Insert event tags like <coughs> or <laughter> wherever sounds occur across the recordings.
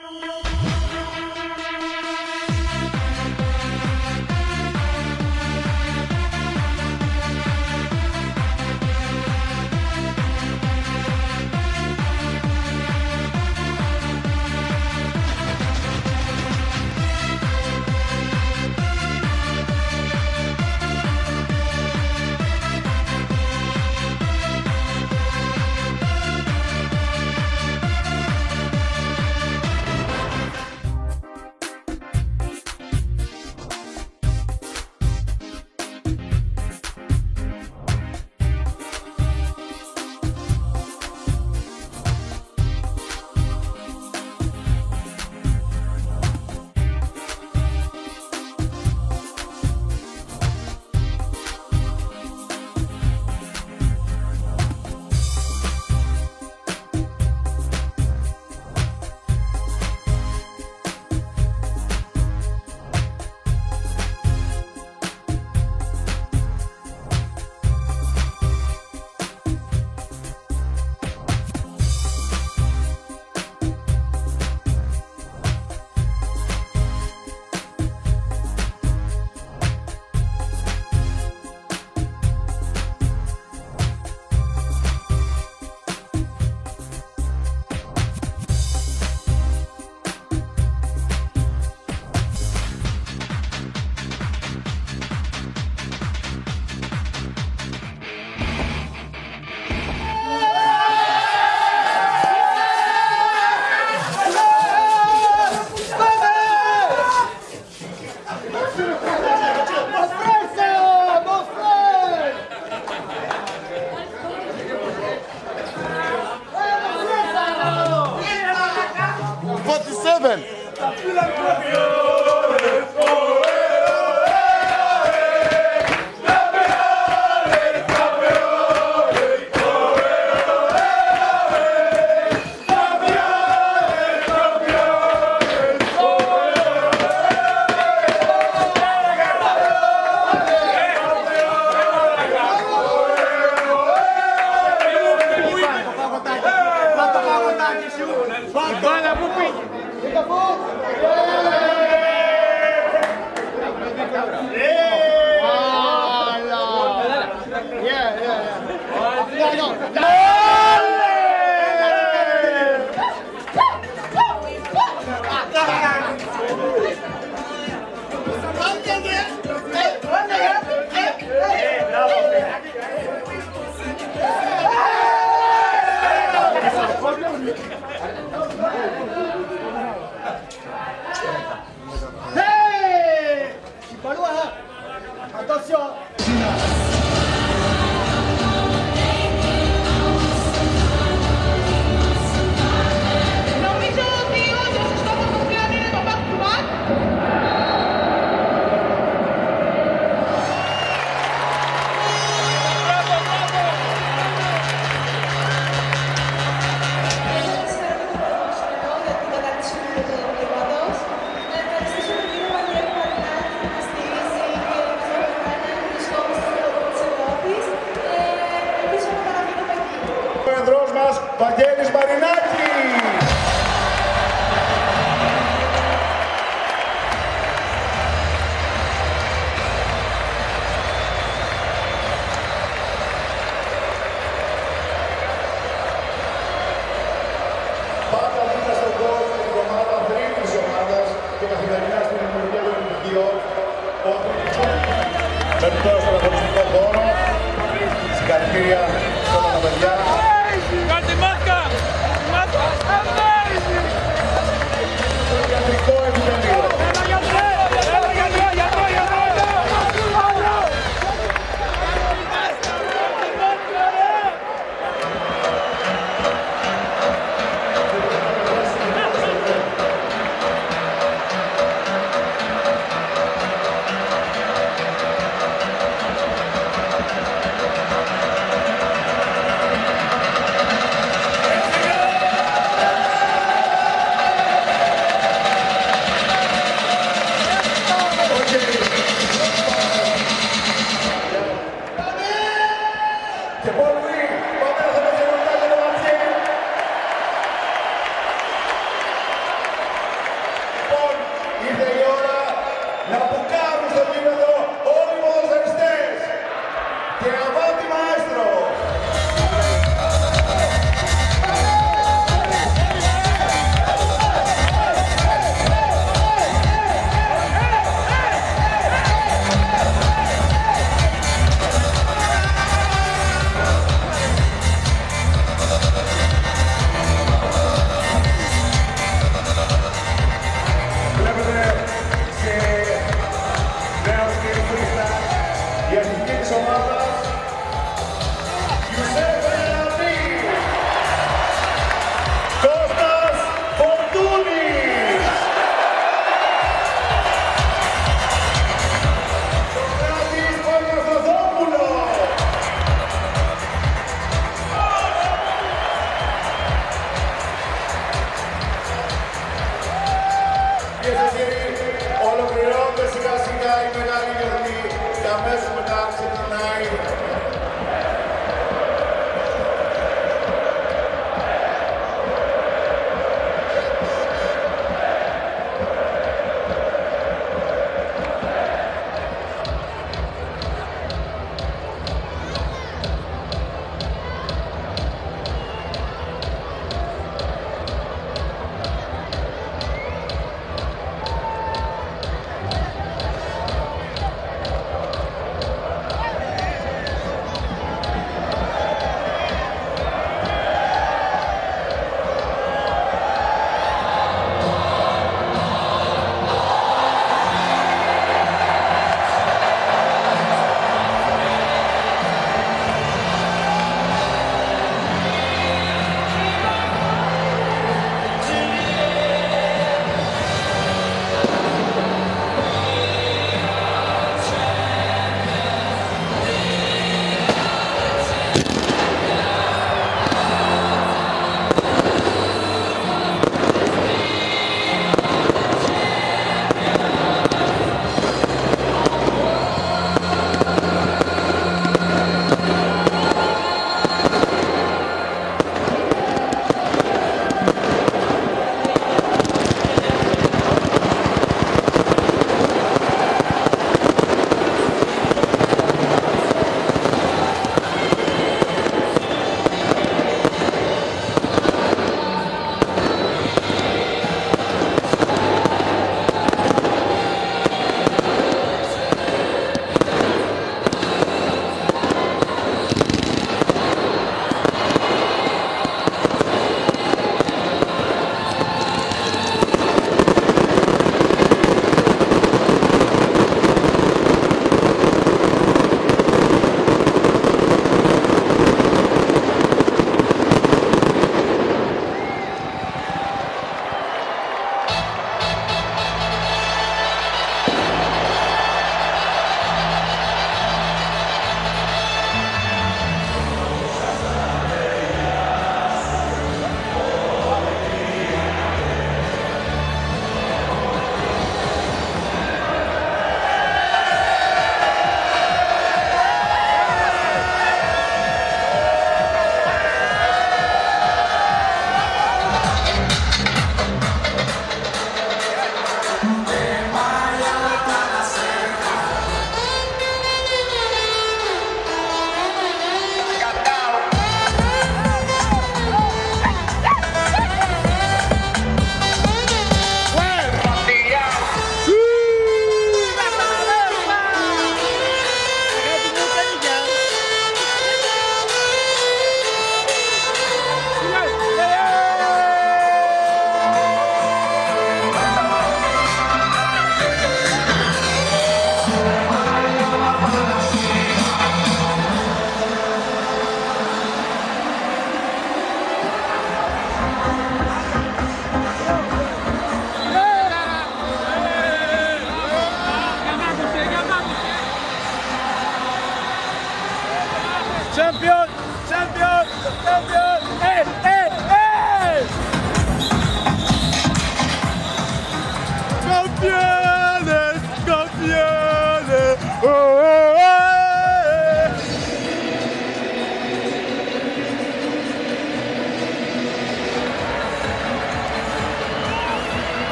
Música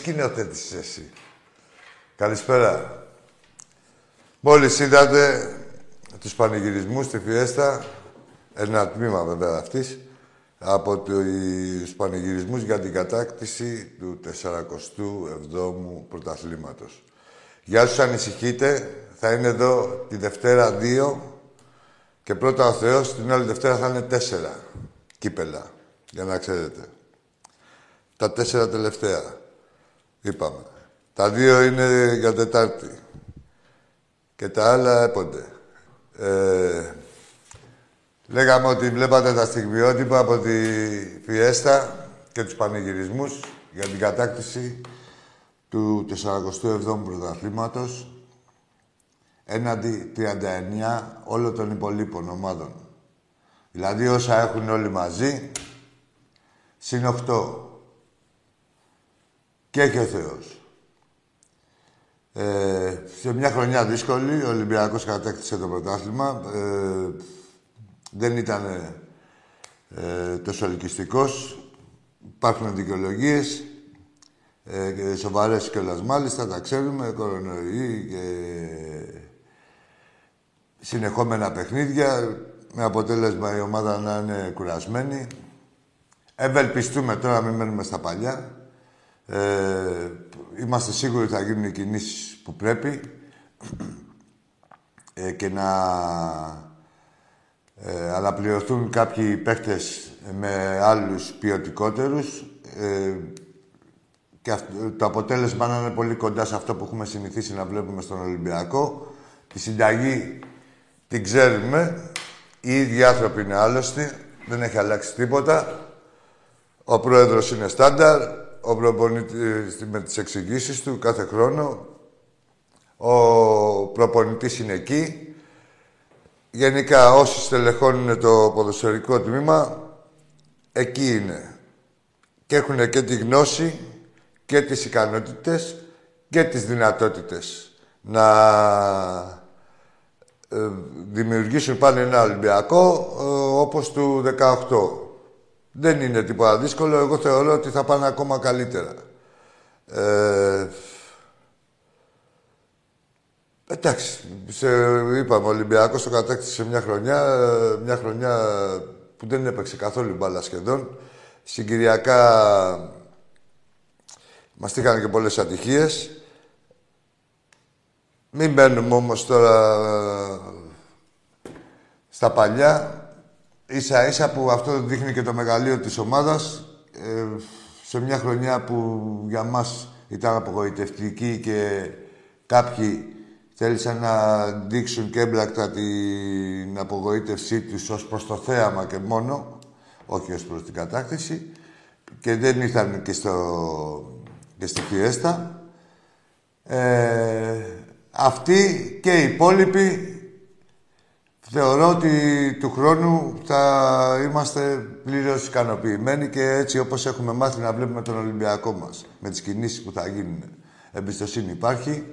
σκηνοθέτησες εσύ. Καλησπέρα. Μόλις είδατε τους πανηγυρισμούς στη Φιέστα, ένα τμήμα βέβαια αυτής, από τους πανηγυρισμούς για την κατάκτηση του 47ου πρωταθλήματος. Για όσους ανησυχείτε, θα είναι εδώ τη Δευτέρα 2 και πρώτα ο Θεός την άλλη Δευτέρα θα είναι 4 κύπελα, για να ξέρετε. Τα τέσσερα τελευταία, είπαμε. Τα δύο είναι για Τετάρτη. Και τα άλλα έπονται. Ε, λέγαμε ότι βλέπατε τα στιγμιότυπα από τη Φιέστα και τους πανηγυρισμούς για την κατάκτηση του 47ου πρωταθλήματος έναντι 39 όλων των υπολείπων ομάδων. Δηλαδή όσα έχουν όλοι μαζί, συν 8. Και έχει ο Θεός. Ε, σε μια χρονιά δύσκολη, ο Ολυμπιακός κατέκτησε το πρωτάθλημα. Ε, δεν ήταν ε, τόσο ελκυστικός. Υπάρχουν δικαιολογίες ε, και σοβαρές κιόλας μάλιστα, τα ξέρουμε, κορονοϊοί και συνεχόμενα παιχνίδια, με αποτέλεσμα η ομάδα να είναι κουρασμένη. Ευελπιστούμε τώρα, μην μένουμε στα παλιά. Ε, είμαστε σίγουροι ότι θα γίνουν οι κινήσεις που πρέπει ε, και να ε, αναπληρωθούν κάποιοι παίχτες με άλλους ποιοτικότερους ε, και το αποτέλεσμα να είναι πολύ κοντά σε αυτό που έχουμε συνηθίσει να βλέπουμε στον Ολυμπιακό. Τη συνταγή την ξέρουμε. Οι ίδιοι άνθρωποι είναι άλλωστοι. Δεν έχει αλλάξει τίποτα. Ο πρόεδρος είναι στάνταρ. Ο προπονητής με τις εξηγήσεις του κάθε χρόνο. Ο προπονητής είναι εκεί. Γενικά όσοι στελεχώνουν το ποδοσφαιρικό τμήμα, εκεί είναι. Και έχουν και τη γνώση και τις ικανότητες και τις δυνατότητες να ε, δημιουργήσουν πάλι ένα Ολυμπιακό ε, όπως του 18. Δεν είναι τίποτα δύσκολο. Εγώ θεωρώ ότι θα πάνε ακόμα καλύτερα. Ε, εντάξει, σε, είπαμε, ο Ολυμπιακός το κατάκτησε μια χρονιά, μια χρονιά που δεν έπαιξε καθόλου μπάλα σχεδόν. Συγκυριακά μας τύχανε και πολλές ατυχίες. Μην μπαίνουμε όμως τώρα στα παλιά. Ίσα ίσα που αυτό δείχνει και το μεγαλείο της ομάδας. Ε, σε μια χρονιά που για μας ήταν απογοητευτική και κάποιοι θέλησαν να δείξουν και έμπλακτα την απογοήτευσή τους ως προς το θέαμα και μόνο, όχι ως προς την κατάκτηση, και δεν ήρθαν και, στο, και στη Φιέστα. Ε, αυτοί και οι υπόλοιποι θεωρώ ότι του χρόνου θα είμαστε πλήρως ικανοποιημένοι και έτσι όπως έχουμε μάθει να βλέπουμε τον Ολυμπιακό μας, με τις κινήσεις που θα γίνουν. Εμπιστοσύνη υπάρχει.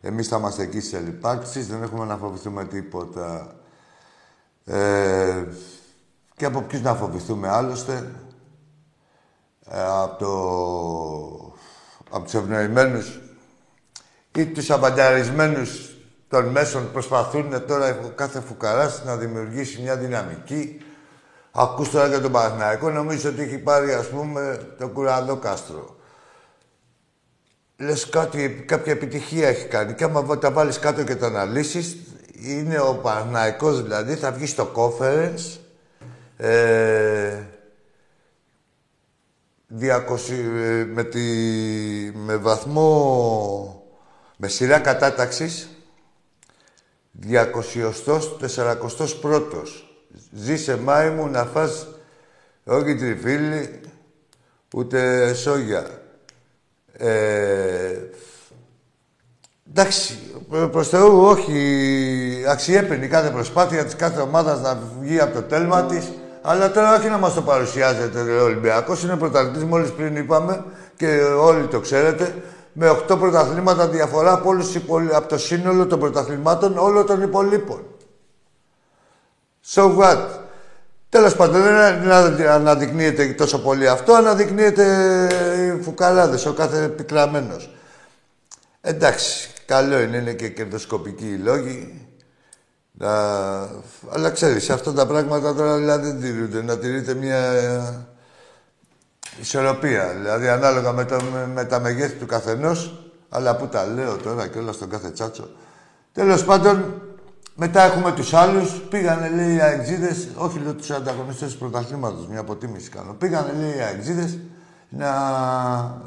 Εμείς θα είμαστε εκεί στις ελληπάρξεις, δεν έχουμε να φοβηθούμε τίποτα. Ε, και από ποιους να φοβηθούμε άλλωστε; Ε, από, το, από τους ευνοημένους ή τους αμπανταρισμένους των μέσων προσπαθούν τώρα κάθε φουκαράς να δημιουργήσει μια δυναμική. Ακούς τώρα για τον Παναθηναϊκό, νομίζω ότι έχει πάρει, ας πούμε, το κουραδό κάστρο. Λες κάτι, κάποια επιτυχία έχει κάνει. Και άμα τα βάλεις κάτω και τα αναλύσεις, είναι ο Παναθηναϊκός δηλαδή, θα βγει στο conference, ε, 200, ε, με, τη, με βαθμό με σειρά κατάταξης 200 πρώτος. Ζήσε μάη μου να φας όχι τριφύλι, ούτε σόγια. Ε, εντάξει, προς Θεού όχι αξιέπαινη κάθε προσπάθεια της κάθε ομάδας να βγει από το τέλμα της. Αλλά τώρα όχι να μας το παρουσιάζετε ο Ολυμπιακός, είναι πρωταθλητής μόλις πριν είπαμε και όλοι το ξέρετε με 8 πρωταθλήματα διαφορά από, όλους, από το σύνολο των πρωταθλημάτων όλων των υπολείπων. So what; Τέλος πάντων, δεν αναδεικνύεται τόσο πολύ αυτό, αναδεικνύεται οι φουκαράδες, ο κάθε πικραμένος. Εντάξει, καλό είναι, είναι και κερδοσκοπικοί οι λόγοι. Να... Αλλά ξέρεις, αυτά τα πράγματα τώρα δηλαδή δεν τηρούνται. Να τηρείται μια ισορροπία. Δηλαδή, ανάλογα με, το, με, τα μεγέθη του καθενός. Αλλά πού τα λέω τώρα και όλα στον κάθε τσάτσο. Τέλος πάντων, μετά έχουμε τους άλλους. Πήγανε, λέει, οι αεξίδες, όχι λέω τους ανταγωνιστές του πρωταθλήματος, μια αποτίμηση κάνω. Πήγανε, λέει, οι αεξίδες να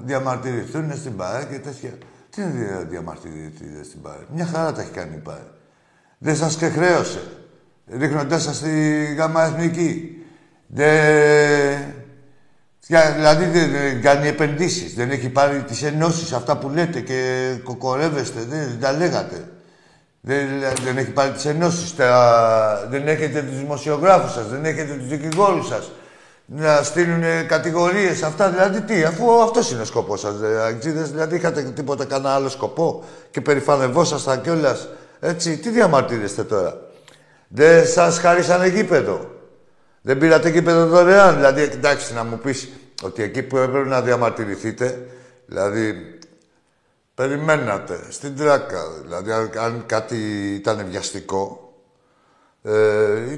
διαμαρτυρηθούν στην ΠΑΕ και τέτοια. Τι είναι να διαμαρτυρηθείτε στην ΠΑΕ; Μια χαρά τα έχει κάνει η ΠΑΕ. Δεν σας ξεχρέωσε. Ρίχνοντάς σας στη ΓΑΜΑ Εθνική. Δεν... Δηλαδή δεν κάνει επενδύσεις. Δεν έχει πάρει τις ενώσεις αυτά που λέτε και κοκορεύεστε. Δεν τα λέγατε. Δεν, δεν έχει πάρει τις ενώσεις, δεν έχετε τους δημοσιογράφους σας, δεν έχετε τους δικηγόρους σας. Να στείλουν κατηγορίες, αυτά δηλαδή τι, αφού αυτός είναι ο σκοπός σας. Δηλαδή είχατε τίποτα κανένα άλλο σκοπό και περηφανευόσασταν κιόλας. Έτσι, τι διαμαρτύρεστε τώρα. Δεν σας χαρίσανε γήπεδο. Δεν πήρατε γήπεδο δωρεάν. Δηλαδή, εντάξει, να μου πεις ότι εκεί που έπρεπε να διαμαρτυρηθείτε, δηλαδή Περιμένατε στην τράκα. Δηλαδή, αν κάτι ήταν βιαστικό, ε,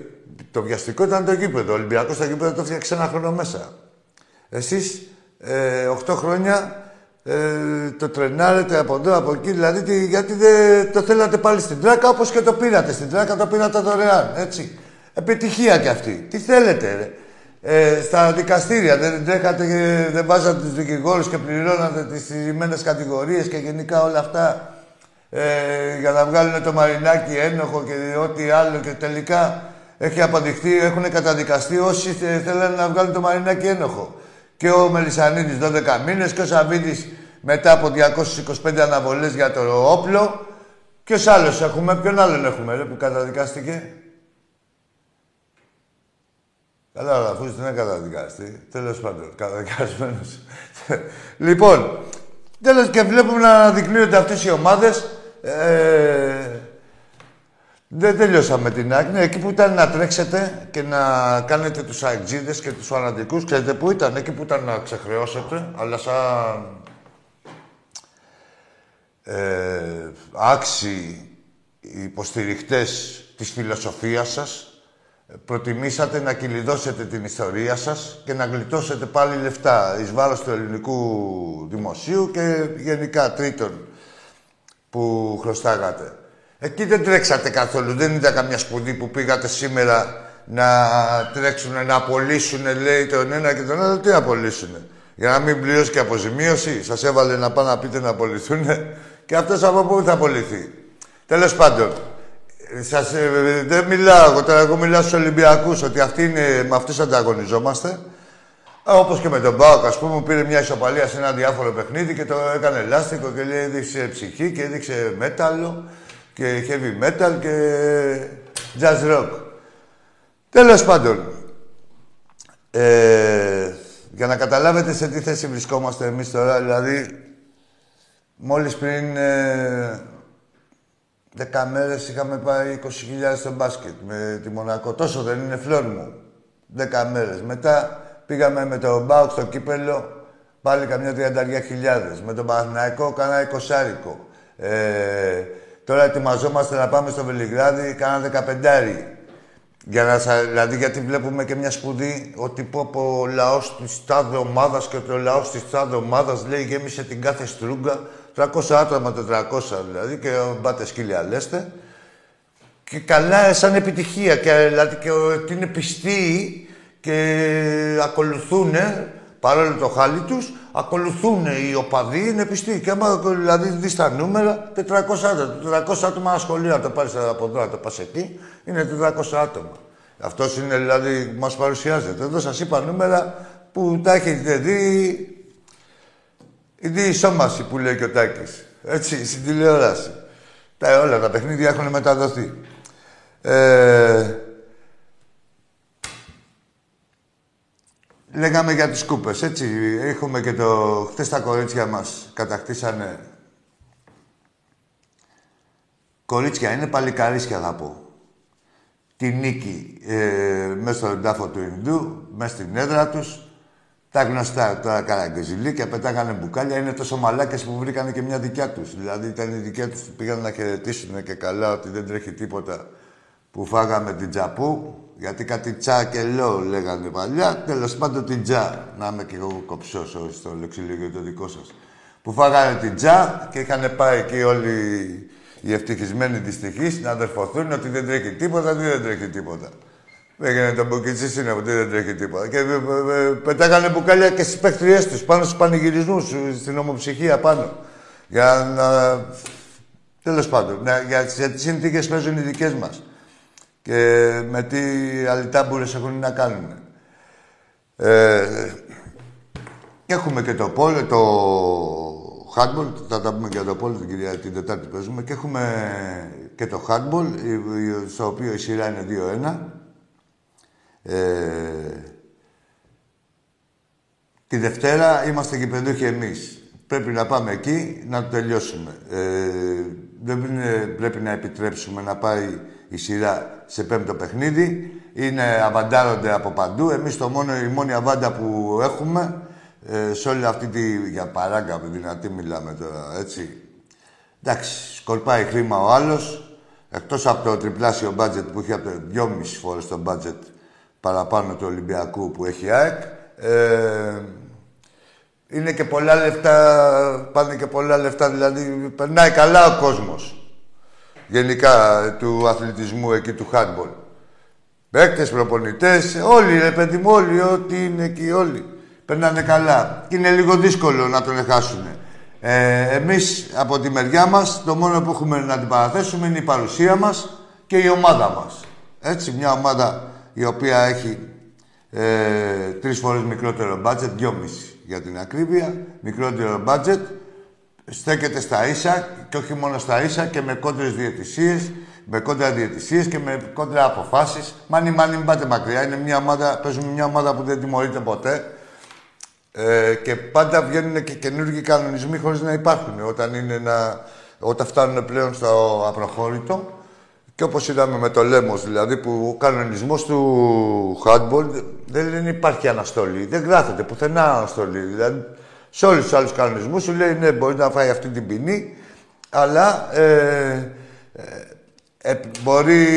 το βιαστικό ήταν το γήπεδο. Ο Ολυμπιακός στο γήπεδο το έφτιαξε ένα χρόνο μέσα. Εσείς ε, 8 χρόνια ε, το τρενάρετε από εδώ, από εκεί. Δηλαδή, τι, γιατί δεν το θέλατε πάλι στην τράκα όπως και το πήρατε. Στην τράκα το πήρατε δωρεάν. Έτσι. Επιτυχία κι αυτή. Τι θέλετε, ρε ε, στα δικαστήρια. Δεν τρέχατε και δεν βάζατε τους δικηγόρους και πληρώνατε τις συγκεκριμένε κατηγορίες και γενικά όλα αυτά ε, για να βγάλουν το μαρινάκι ένοχο και ό,τι άλλο και τελικά έχει αποδειχθεί, έχουν καταδικαστεί όσοι θέλουν να βγάλουν το μαρινάκι ένοχο. Και ο Μελισανίδης 12 μήνες και ο Σαββίδης μετά από 225 αναβολές για το όπλο. Και ο άλλος έχουμε, ποιον άλλον έχουμε ρε, που καταδικάστηκε; Καλά, αλλά αφού δεν είναι καταδικαστή. Τέλος πάντων, καταδικασμένος. λοιπόν, τέλος και βλέπουμε να αναδεικνύονται αυτές οι ομάδες. Ε, δεν τελειώσαμε την άκρη. Εκεί που ήταν να τρέξετε και να κάνετε τους αεξίδες και τους φανατικούς, ξέρετε που ήταν, εκεί που ήταν να ξεχρεώσετε, αλλά σαν ε, άξιοι υποστηριχτές της φιλοσοφίας σας, προτιμήσατε να κυλιδώσετε την ιστορία σας και να γλιτώσετε πάλι λεφτά εις βάρος του ελληνικού δημοσίου και γενικά τρίτον που χρωστάγατε. Εκεί δεν τρέξατε καθόλου. Δεν ήταν καμιά σπουδή που πήγατε σήμερα να τρέξουν, να απολύσουν, λέει τον ένα και τον άλλο. Τι να απολύσουν. Για να μην πληρώσει και αποζημίωση; Σας έβαλε να πάνε να πείτε να απολυθούν. Και αυτός από πού θα απολυθεί; Τέλος πάντων, σας, ε, δεν μιλάω εγώ τώρα, εγώ μιλάω στους Ολυμπιακούς, ότι αυτοί είναι, με αυτούς ανταγωνιζόμαστε. Ε, όπως και με τον Μπάουκ, ας πούμε, πήρε μια ισοπαλία σε ένα διάφορο παιχνίδι και το έκανε ελάστικο και λέει, έδειξε ψυχή και έδειξε μέταλλο και heavy metal και jazz rock. Τέλος πάντων, ε, για να καταλάβετε σε τι θέση βρισκόμαστε εμείς τώρα, δηλαδή, μόλις πριν ε, Δέκα μέρες είχαμε πάει 20.000 στο μπάσκετ με τη Μονακό. Τόσο δεν είναι φλόρ μου. Δέκα μέρες. Μετά πήγαμε με τον Μπάουκ στο κύπελο πάλι καμιά τριανταριά χιλιάδες. Με τον Παναθηναϊκό κάνα εικοσάρικο. Ε, τώρα ετοιμαζόμαστε να πάμε στο Βελιγράδι, κάνα δεκαπεντάρι. Για να, δηλαδή, γιατί βλέπουμε και μια σπουδή ότι πω από ο λαός της τάδε ομάδας και ότι ο λαός της τάδε ομάδας λέει γέμισε την κάθε στρούγκα 300 άτομα, 400 δηλαδή, και μπάτες σκύλια λέστε. Και καλά σαν επιτυχία, και, δηλαδή και ότι είναι πιστοί και ακολουθούν, παρόλο το χάλι τους, ακολουθούν οι οπαδοί, είναι πιστοί. Και άμα δηλαδή δεις τα νούμερα, 400 άτομα. 400 άτομα ένα σχολείο, να το πάρεις από εδώ, να το πας εκεί, είναι 400 άτομα. Αυτός είναι δηλαδή, μας παρουσιάζεται. Εδώ σας είπα νούμερα που τα έχετε δει η διεισόμαση που λέει και ο Τάκης. Έτσι, στην τηλεόραση. Τα, όλα τα παιχνίδια έχουν μεταδοθεί. Ε, λέγαμε για τις κούπες, έτσι. Έχουμε και το... Χθες τα κορίτσια μας κατακτήσανε... Κορίτσια, είναι παλικαρίσια θα πω. τη νίκη ε, μέσα στον τάφο του Ινδού, μέσα στην έδρα τους. Τα γνωστά τώρα καραγκεζιλίκια, πετάγανε μπουκάλια. Είναι τόσο μαλάκες που βρήκανε και μια δικιά τους. Δηλαδή ήταν η δικιά τους που πήγαν να χαιρετήσουν και καλά ότι δεν τρέχει τίποτα που φάγαμε την τζαπού. Γιατί κάτι τσα και λέω λέγανε παλιά. Τέλος πάντων την τσα. Να είμαι και εγώ κοψός στο λεξιλόγιο το δικό σας. Που φάγανε την τσα και είχαν πάει εκεί όλοι οι ευτυχισμένοι δυστυχείς να αδερφωθούν ότι δεν τρέχει τίποτα, ότι δεν τρέχει τίποτα. Έγινε το μπουκιτσίς είναι ότι δεν τρέχει τίποτα. Και ε, ε, ε, πετάγανε μπουκάλια και στις παίχτριέ τους πάνω στους πανηγυρισμούς, στην ομοψυχία πάνω. Για να. Τέλος πάντων, για, για τι συνθήκες παίζουν οι δικές μας. Και με τι αλυτάμπουρε έχουν να κάνουν. Ε, έχουμε και το πόλο, το handball, θα τα πούμε και για το πόλο την, κυρία, την Τετάρτη παίζουμε. Και έχουμε και το handball, στο οποίο η σειρά είναι 2-1. Ε, τη Δευτέρα είμαστε γηπεδούχοι εμείς. Πρέπει να πάμε εκεί να το τελειώσουμε. Ε, δεν πρέπει να επιτρέψουμε να πάει η σειρά σε πέμπτο παιχνίδι. Είναι αβαντάρονται από παντού. Εμείς το μόνο, η μόνη αβάντα που έχουμε ε, σε όλη αυτή τη... Για παράγκα, δυνατή μιλάμε τώρα, έτσι. Εντάξει, σκορπάει χρήμα ο άλλος. Εκτός από το τριπλάσιο μπάτζετ που έχει από το δυόμιση φορές το μπάτζετ παραπάνω του Ολυμπιακού που έχει ΑΕΚ. Ε, είναι και πολλά λεφτά, πάνε και πολλά λεφτά, δηλαδή περνάει καλά ο κόσμος. Γενικά του αθλητισμού εκεί, του handball. Παίκτες, προπονητές, όλοι ρε παιδί μου, όλοι, ό,τι είναι εκεί όλοι. Περνάνε καλά. Και είναι λίγο δύσκολο να τον εχάσουν. Ε, εμείς από τη μεριά μας, το μόνο που έχουμε να την παραθέσουμε είναι η παρουσία μας και η ομάδα μας. Έτσι, μια ομάδα η οποία έχει ε, τρεις φορές μικρότερο μπάτζετ, δυόμιση για την ακρίβεια, μικρότερο μπάτζετ, στέκεται στα ίσα και όχι μόνο στα ίσα και με κόντρες διαιτησίες, με κόντρα διαιτησίες και με κόντρα αποφάσεις. Μάνι, μάνι, μην πάτε μακριά. Είναι μια ομάδα, παίζουμε μια ομάδα που δεν τιμωρείται ποτέ. Ε, και πάντα βγαίνουν και καινούργιοι κανονισμοί χωρίς να υπάρχουν. Όταν, είναι να, όταν φτάνουν πλέον στο απροχώρητο, και όπως είδαμε με το Λέμος, δηλαδή, που ο κανονισμός του handball δεν υπάρχει αναστολή. Δεν γράφεται πουθενά αναστολή. Δηλαδή, σε όλους τους άλλους κανονισμούς σου λέει, ναι, μπορεί να φάει αυτή την ποινή, αλλά ε, ε, ε μπορεί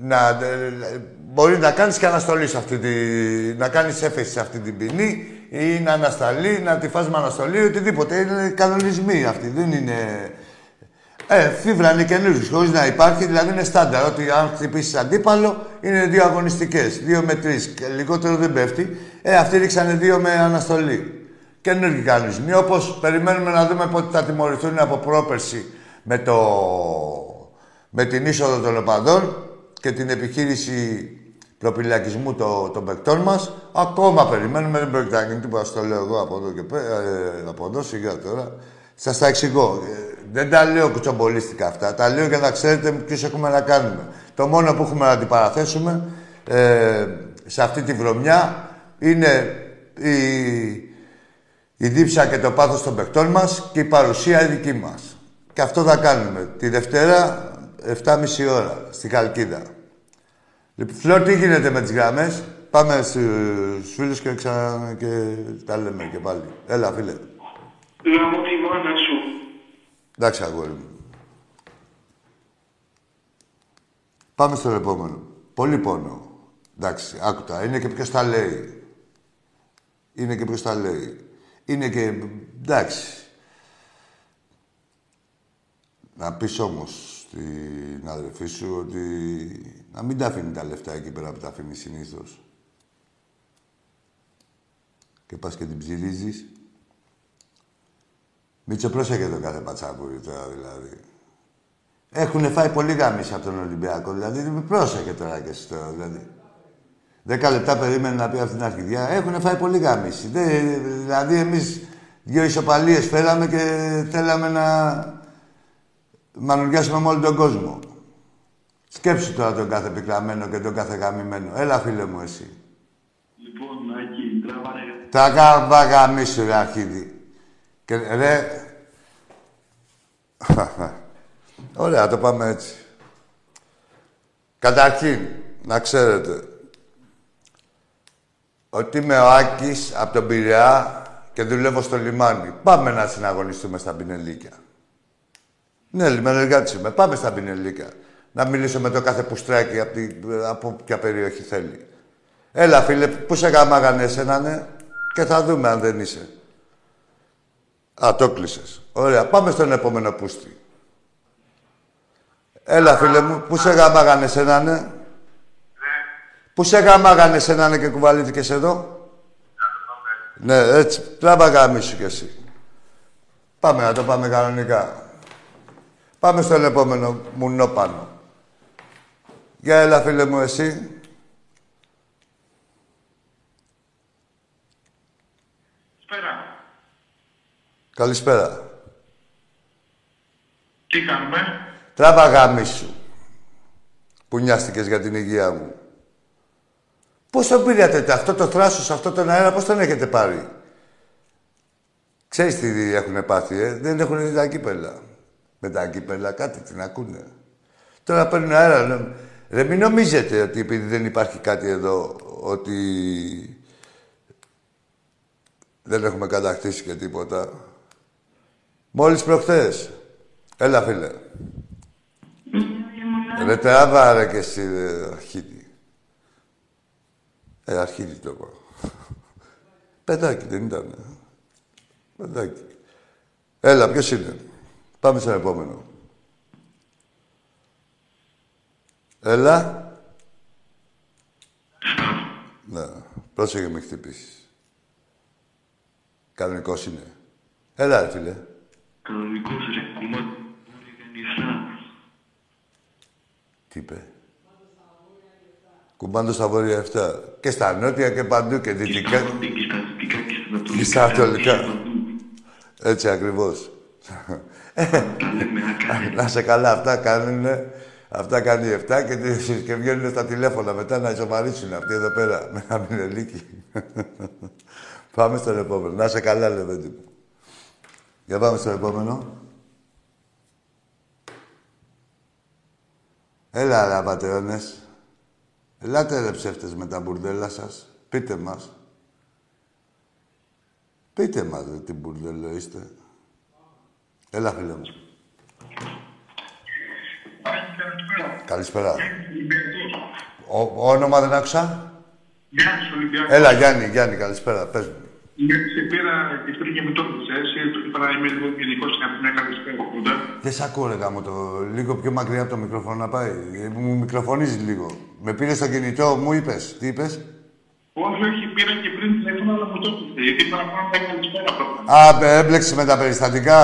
να, ε, μπορεί να κάνεις και αναστολή σε αυτή τη, να κάνεις έφεση σε αυτή την ποινή ή να ανασταλεί, να τη φας με αναστολή, οτιδήποτε. Είναι κανονισμοί αυτοί, δεν είναι ε, φίβρα είναι καινούργιε, χωρίς να υπάρχει, δηλαδή είναι στάνταρ. Ότι αν χτυπήσεις αντίπαλο είναι δύο αγωνιστικές. Δύο με τρεις. Λιγότερο δεν πέφτει. Ε, αυτοί ρίξανε δύο με αναστολή. Καινούργιοι κανονισμοί. Όπως περιμένουμε να δούμε πότε θα τιμωρηθούν από πρόπερση με, το... με την είσοδο των οπαδών και την επιχείρηση προπυλακισμού των, των παικτών μας. Ακόμα περιμένουμε, δεν πρόκειται να γίνει τίποτα. Στο λέω εγώ από εδώ και πέρα, ε, από εδώ σιγά τώρα. Σας τα εξηγώ. Ε, δεν τα λέω κουτσομπολίστικα αυτά. Τα λέω για να ξέρετε ποιου έχουμε να κάνουμε. Το μόνο που έχουμε να αντιπαραθέσουμε ε, σε αυτή τη βρωμιά είναι η, η δίψα και το πάθος των παιχτών μας και η παρουσία η δική μας. Και αυτό θα κάνουμε. Τη Δευτέρα, 7.30 ώρα, στη Καλκίδα. Λοιπόν, Φλόρ, τι γίνεται με τις γραμμές; Πάμε στους φίλους και, ξα... και τα λέμε και πάλι. Έλα, φίλε. Γαμώ τη μάνα σου. Εντάξει, αγόρι μου. Πάμε στο επόμενο. Πολύ πόνο. Εντάξει, άκουτα. Είναι και ποιος τα λέει. Είναι και ποιος τα λέει. Είναι και... Εντάξει. Να πεις όμως στην αδερφή σου ότι να μην τα αφήνει τα λεφτά εκεί πέρα που τα αφήνει συνήθως. Και πας και την ψηρίζεις. Μίτσο, πρόσεχε το κάθε πατσάκουρι τώρα δηλαδή. Έχουν φάει πολύ γάμιση από τον Ολυμπιακό, δηλαδή πρόσεχε τώρα και εσύ τώρα, δηλαδή. Δέκα λεπτά περίμενε να πει αυτή την αρχιδιά. Έχουν φάει πολύ γάμιση. δηλαδή, εμείς δύο ισοπαλίες φέραμε και θέλαμε να μανουριάσουμε με όλο τον κόσμο. Σκέψου τώρα τον κάθε πικραμένο και τον κάθε γαμημένο. Έλα, φίλε μου, εσύ. Λοιπόν, Άκη, τράβαρε... Τα γαμίσου, ρε αρχίδι. Και ρε... Ωραία, το πάμε έτσι. Καταρχήν, να ξέρετε ότι είμαι ο Άκης από τον Πειραιά και δουλεύω στο λιμάνι. Πάμε να συναγωνιστούμε στα Πινελίκια. Ναι, λιμενεργάτης είμαι. Πάμε στα Πινελίκια. Να μιλήσω με το κάθε πουστράκι από, την, από ποια περιοχή θέλει. Έλα, φίλε, πού σε γαμάγανε εσένα, ναι, και θα δούμε αν δεν είσαι. Α, το κλείσες. Ωραία, πάμε στον επόμενο πούστη. Έλα, φίλε μου, πού σε γαμάγανε εσένα, ναι. Πού σε γαμάγανε εσένα, ναι, και κουβαλήθηκες εδώ; Ναι, έτσι. Τράβα γάμισου κι εσύ. Πάμε να το πάμε κανονικά. Πάμε στον επόμενο μουνό πάνω. Για έλα, φίλε μου, εσύ. Καλησπέρα. Τι κάνουμε; Τράβα γάμισου. Που νοιάστηκες για την υγεία μου. Πώς το πήρατε αυτό το θράσος, αυτό τον αέρα, πώς τον έχετε πάρει; Ξέρεις τι έχουν πάθει, ε; Δεν έχουν δει τα κύπελα. Με τα κύπελα κάτι την ακούνε. Τώρα παίρνουν αέρα. Ρε, ρε μην νομίζετε ότι επειδή δεν υπάρχει κάτι εδώ, ότι δεν έχουμε κατακτήσει και τίποτα. Μόλις προχθές. Έλα, φίλε. Ρε τράβα, ρε και εσύ, ρε, αρχίτη. Ε, αρχίτη το είπα. Παιδάκι δεν ήταν. Παιδάκι. Έλα, ποιος είναι. Πάμε στον επόμενο. Έλα. Ναι, πρόσεχε με χτυπήσεις. Κανονικός είναι. Έλα, ρε φίλε. Κανονικός ρε, κομμάτι. Τι είπε; Κουμπάντο στα βόρεια 7. Και στα νότια και παντού και δυτικά. Και στα δυτικά και Και στα στα ανατολικά. ανατολικά. Έτσι ακριβώς. Τα λέμε άκρα. Να σε καλά, αυτά κάνουν. Αυτά κάνει 7 και, τις- και βγαίνουν στα τηλέφωνα μετά να ισοπαρίσουν αυτοί εδώ πέρα με ένα μηνελίκι. πάμε στον επόμενο. Να σε καλά, λεβέντι μου. Για πάμε στον επόμενο. Έλα, ρε απατεώνες. Ελάτε, ρε ψεύτες, με τα μπουρδέλα σας. Πείτε μας. Πείτε μας, ρε, τι μπουρδέλο είστε. Έλα, φίλε μου. Καλησπέρα. Ο, όνομα δεν άκουσα; Γιάννης Ολυμπιακός. Έλα, Γιάννη, Γιάννη, καλησπέρα. Πες μου. Γιατί σε πήρα και πριν και με το έπαιξες, είπα να είμαι λίγο γενικός και να πούμε καλησπέρα πρώτα. Δεν σ' ακούω, ρε γάμο, το λίγο πιο μακριά από το μικρόφωνο να πάει. Ε, Μου μικροφωνίζεις λίγο. Με πήρες στο κινητό, μου είπες. Τι είπες; Όχι, όχι, πήρα και πριν τηλέφωνο, αλλά μου το έπαιξε. Γιατί είπα να πούμε να καλησπέρα πρώτα. Α, μπε, έμπλεξες με τα περιστατικά.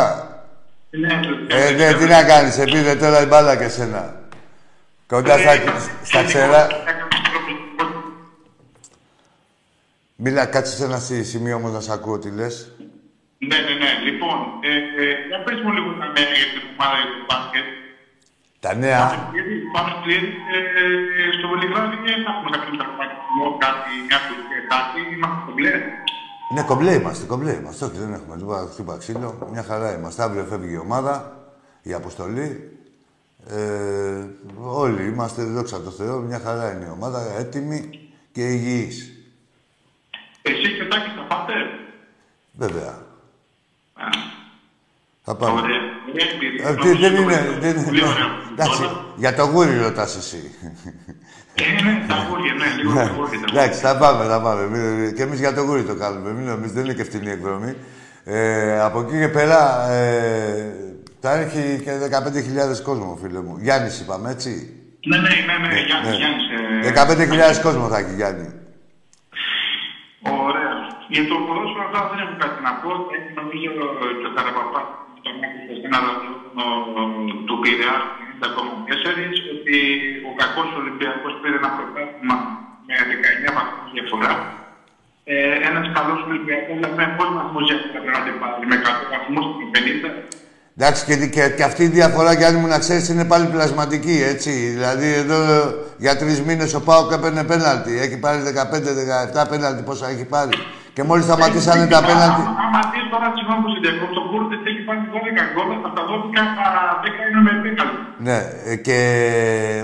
Ναι, Ε, ναι, τι να κάνεις, σε πήρε τώρα η μπάλα και σένα. Κοντά στα, στα ξερά. Μίλα, κάτσε σε ένα σι- σημείο όμως να σ' ακούω τι λες. Ναι, ναι, ναι. Λοιπόν, ε, ε, για πες μου λίγο τα νέα για την ομάδα για το μπάσκετ. Τα νέα. Γιατί πάμε πλήρη ε, στο Βελιγράδι και θα έχουμε κάποιο μεταφρασμό, κάτι, μια δουλειά, κάτι, είμαστε κομπλέ. Ναι, κομπλέ είμαστε, κομπλέ είμαστε. Όχι, δεν έχουμε τίποτα χτύπα ξύλο. Μια χαρά είμαστε. Αύριο φεύγει η ομάδα, η αποστολή. Ε, όλοι είμαστε, δόξα τω Θεώ, μια χαρά είναι η ομάδα, έτοιμη και υγιής. Εσύ και ο Τάκης θα πάτε; Βέβαια. Α, Θα πάμε. Ωραία. Ωραία εμπειρία. Ε, τι- δεν είναι... Δεν είναι Πολύ ωραία. εντάξει, Τώρα- για το γούρι ρωτάς εσύ. Ε, ναι, τα αγόρια, ναι, λίγο τα αγόρια. τα Εντάξει, θα πάμε, θα πάμε. Μην- Και εμείς για το γούρι το κάνουμε. Μην νομίζετε, δεν είναι και φτηνή εκδρομή. Ε, από εκεί και πέρα ε, θα έχει και 15.000 κόσμο, φίλε μου. Γιάννης είπαμε, έτσι; Ναι, ναι, ναι, ναι, Γιάννης, Ναι. Γιάννης. ε, 15.000 κόσμο θα έχει, Γιάννη. Ωραία. Για το ποδόσφαιρο τώρα δεν έχω κάτι να πω. Έχει νομίζω και ο Καραπαπάς το μάθησε σε ένα ραδιόφωνο του Πειραιά 90,4 ότι ο κακός Ολυμπιακός πήρε ένα πρωτάθλημα με 19 βαθμούς διαφορά. Ε, ένας καλός Ολυμπιακός με πόσους βαθμούς διαφορά πρέπει να την πάρει, με 100 βαθμούς, με 50. Εντάξει, και, και, και αυτή η διαφορά, Γιάννη μου, να ξέρεις, είναι πάλι πλασματική, έτσι. Δηλαδή, εδώ για τρεις μήνες ο Πάοκ έπαιρνε πέναλτι. Έχει πάρει 15-17 πέναλτι, πόσα έχει πάρει. Και μόλις σταματήσανε τα απέναντι. Άμα δεις τώρα συγγνώμη που σε διακόπτω, ο Κούρτε έχει πάρει 12 γκολ, από τα 12 10 είναι με 10. Ναι, ε, και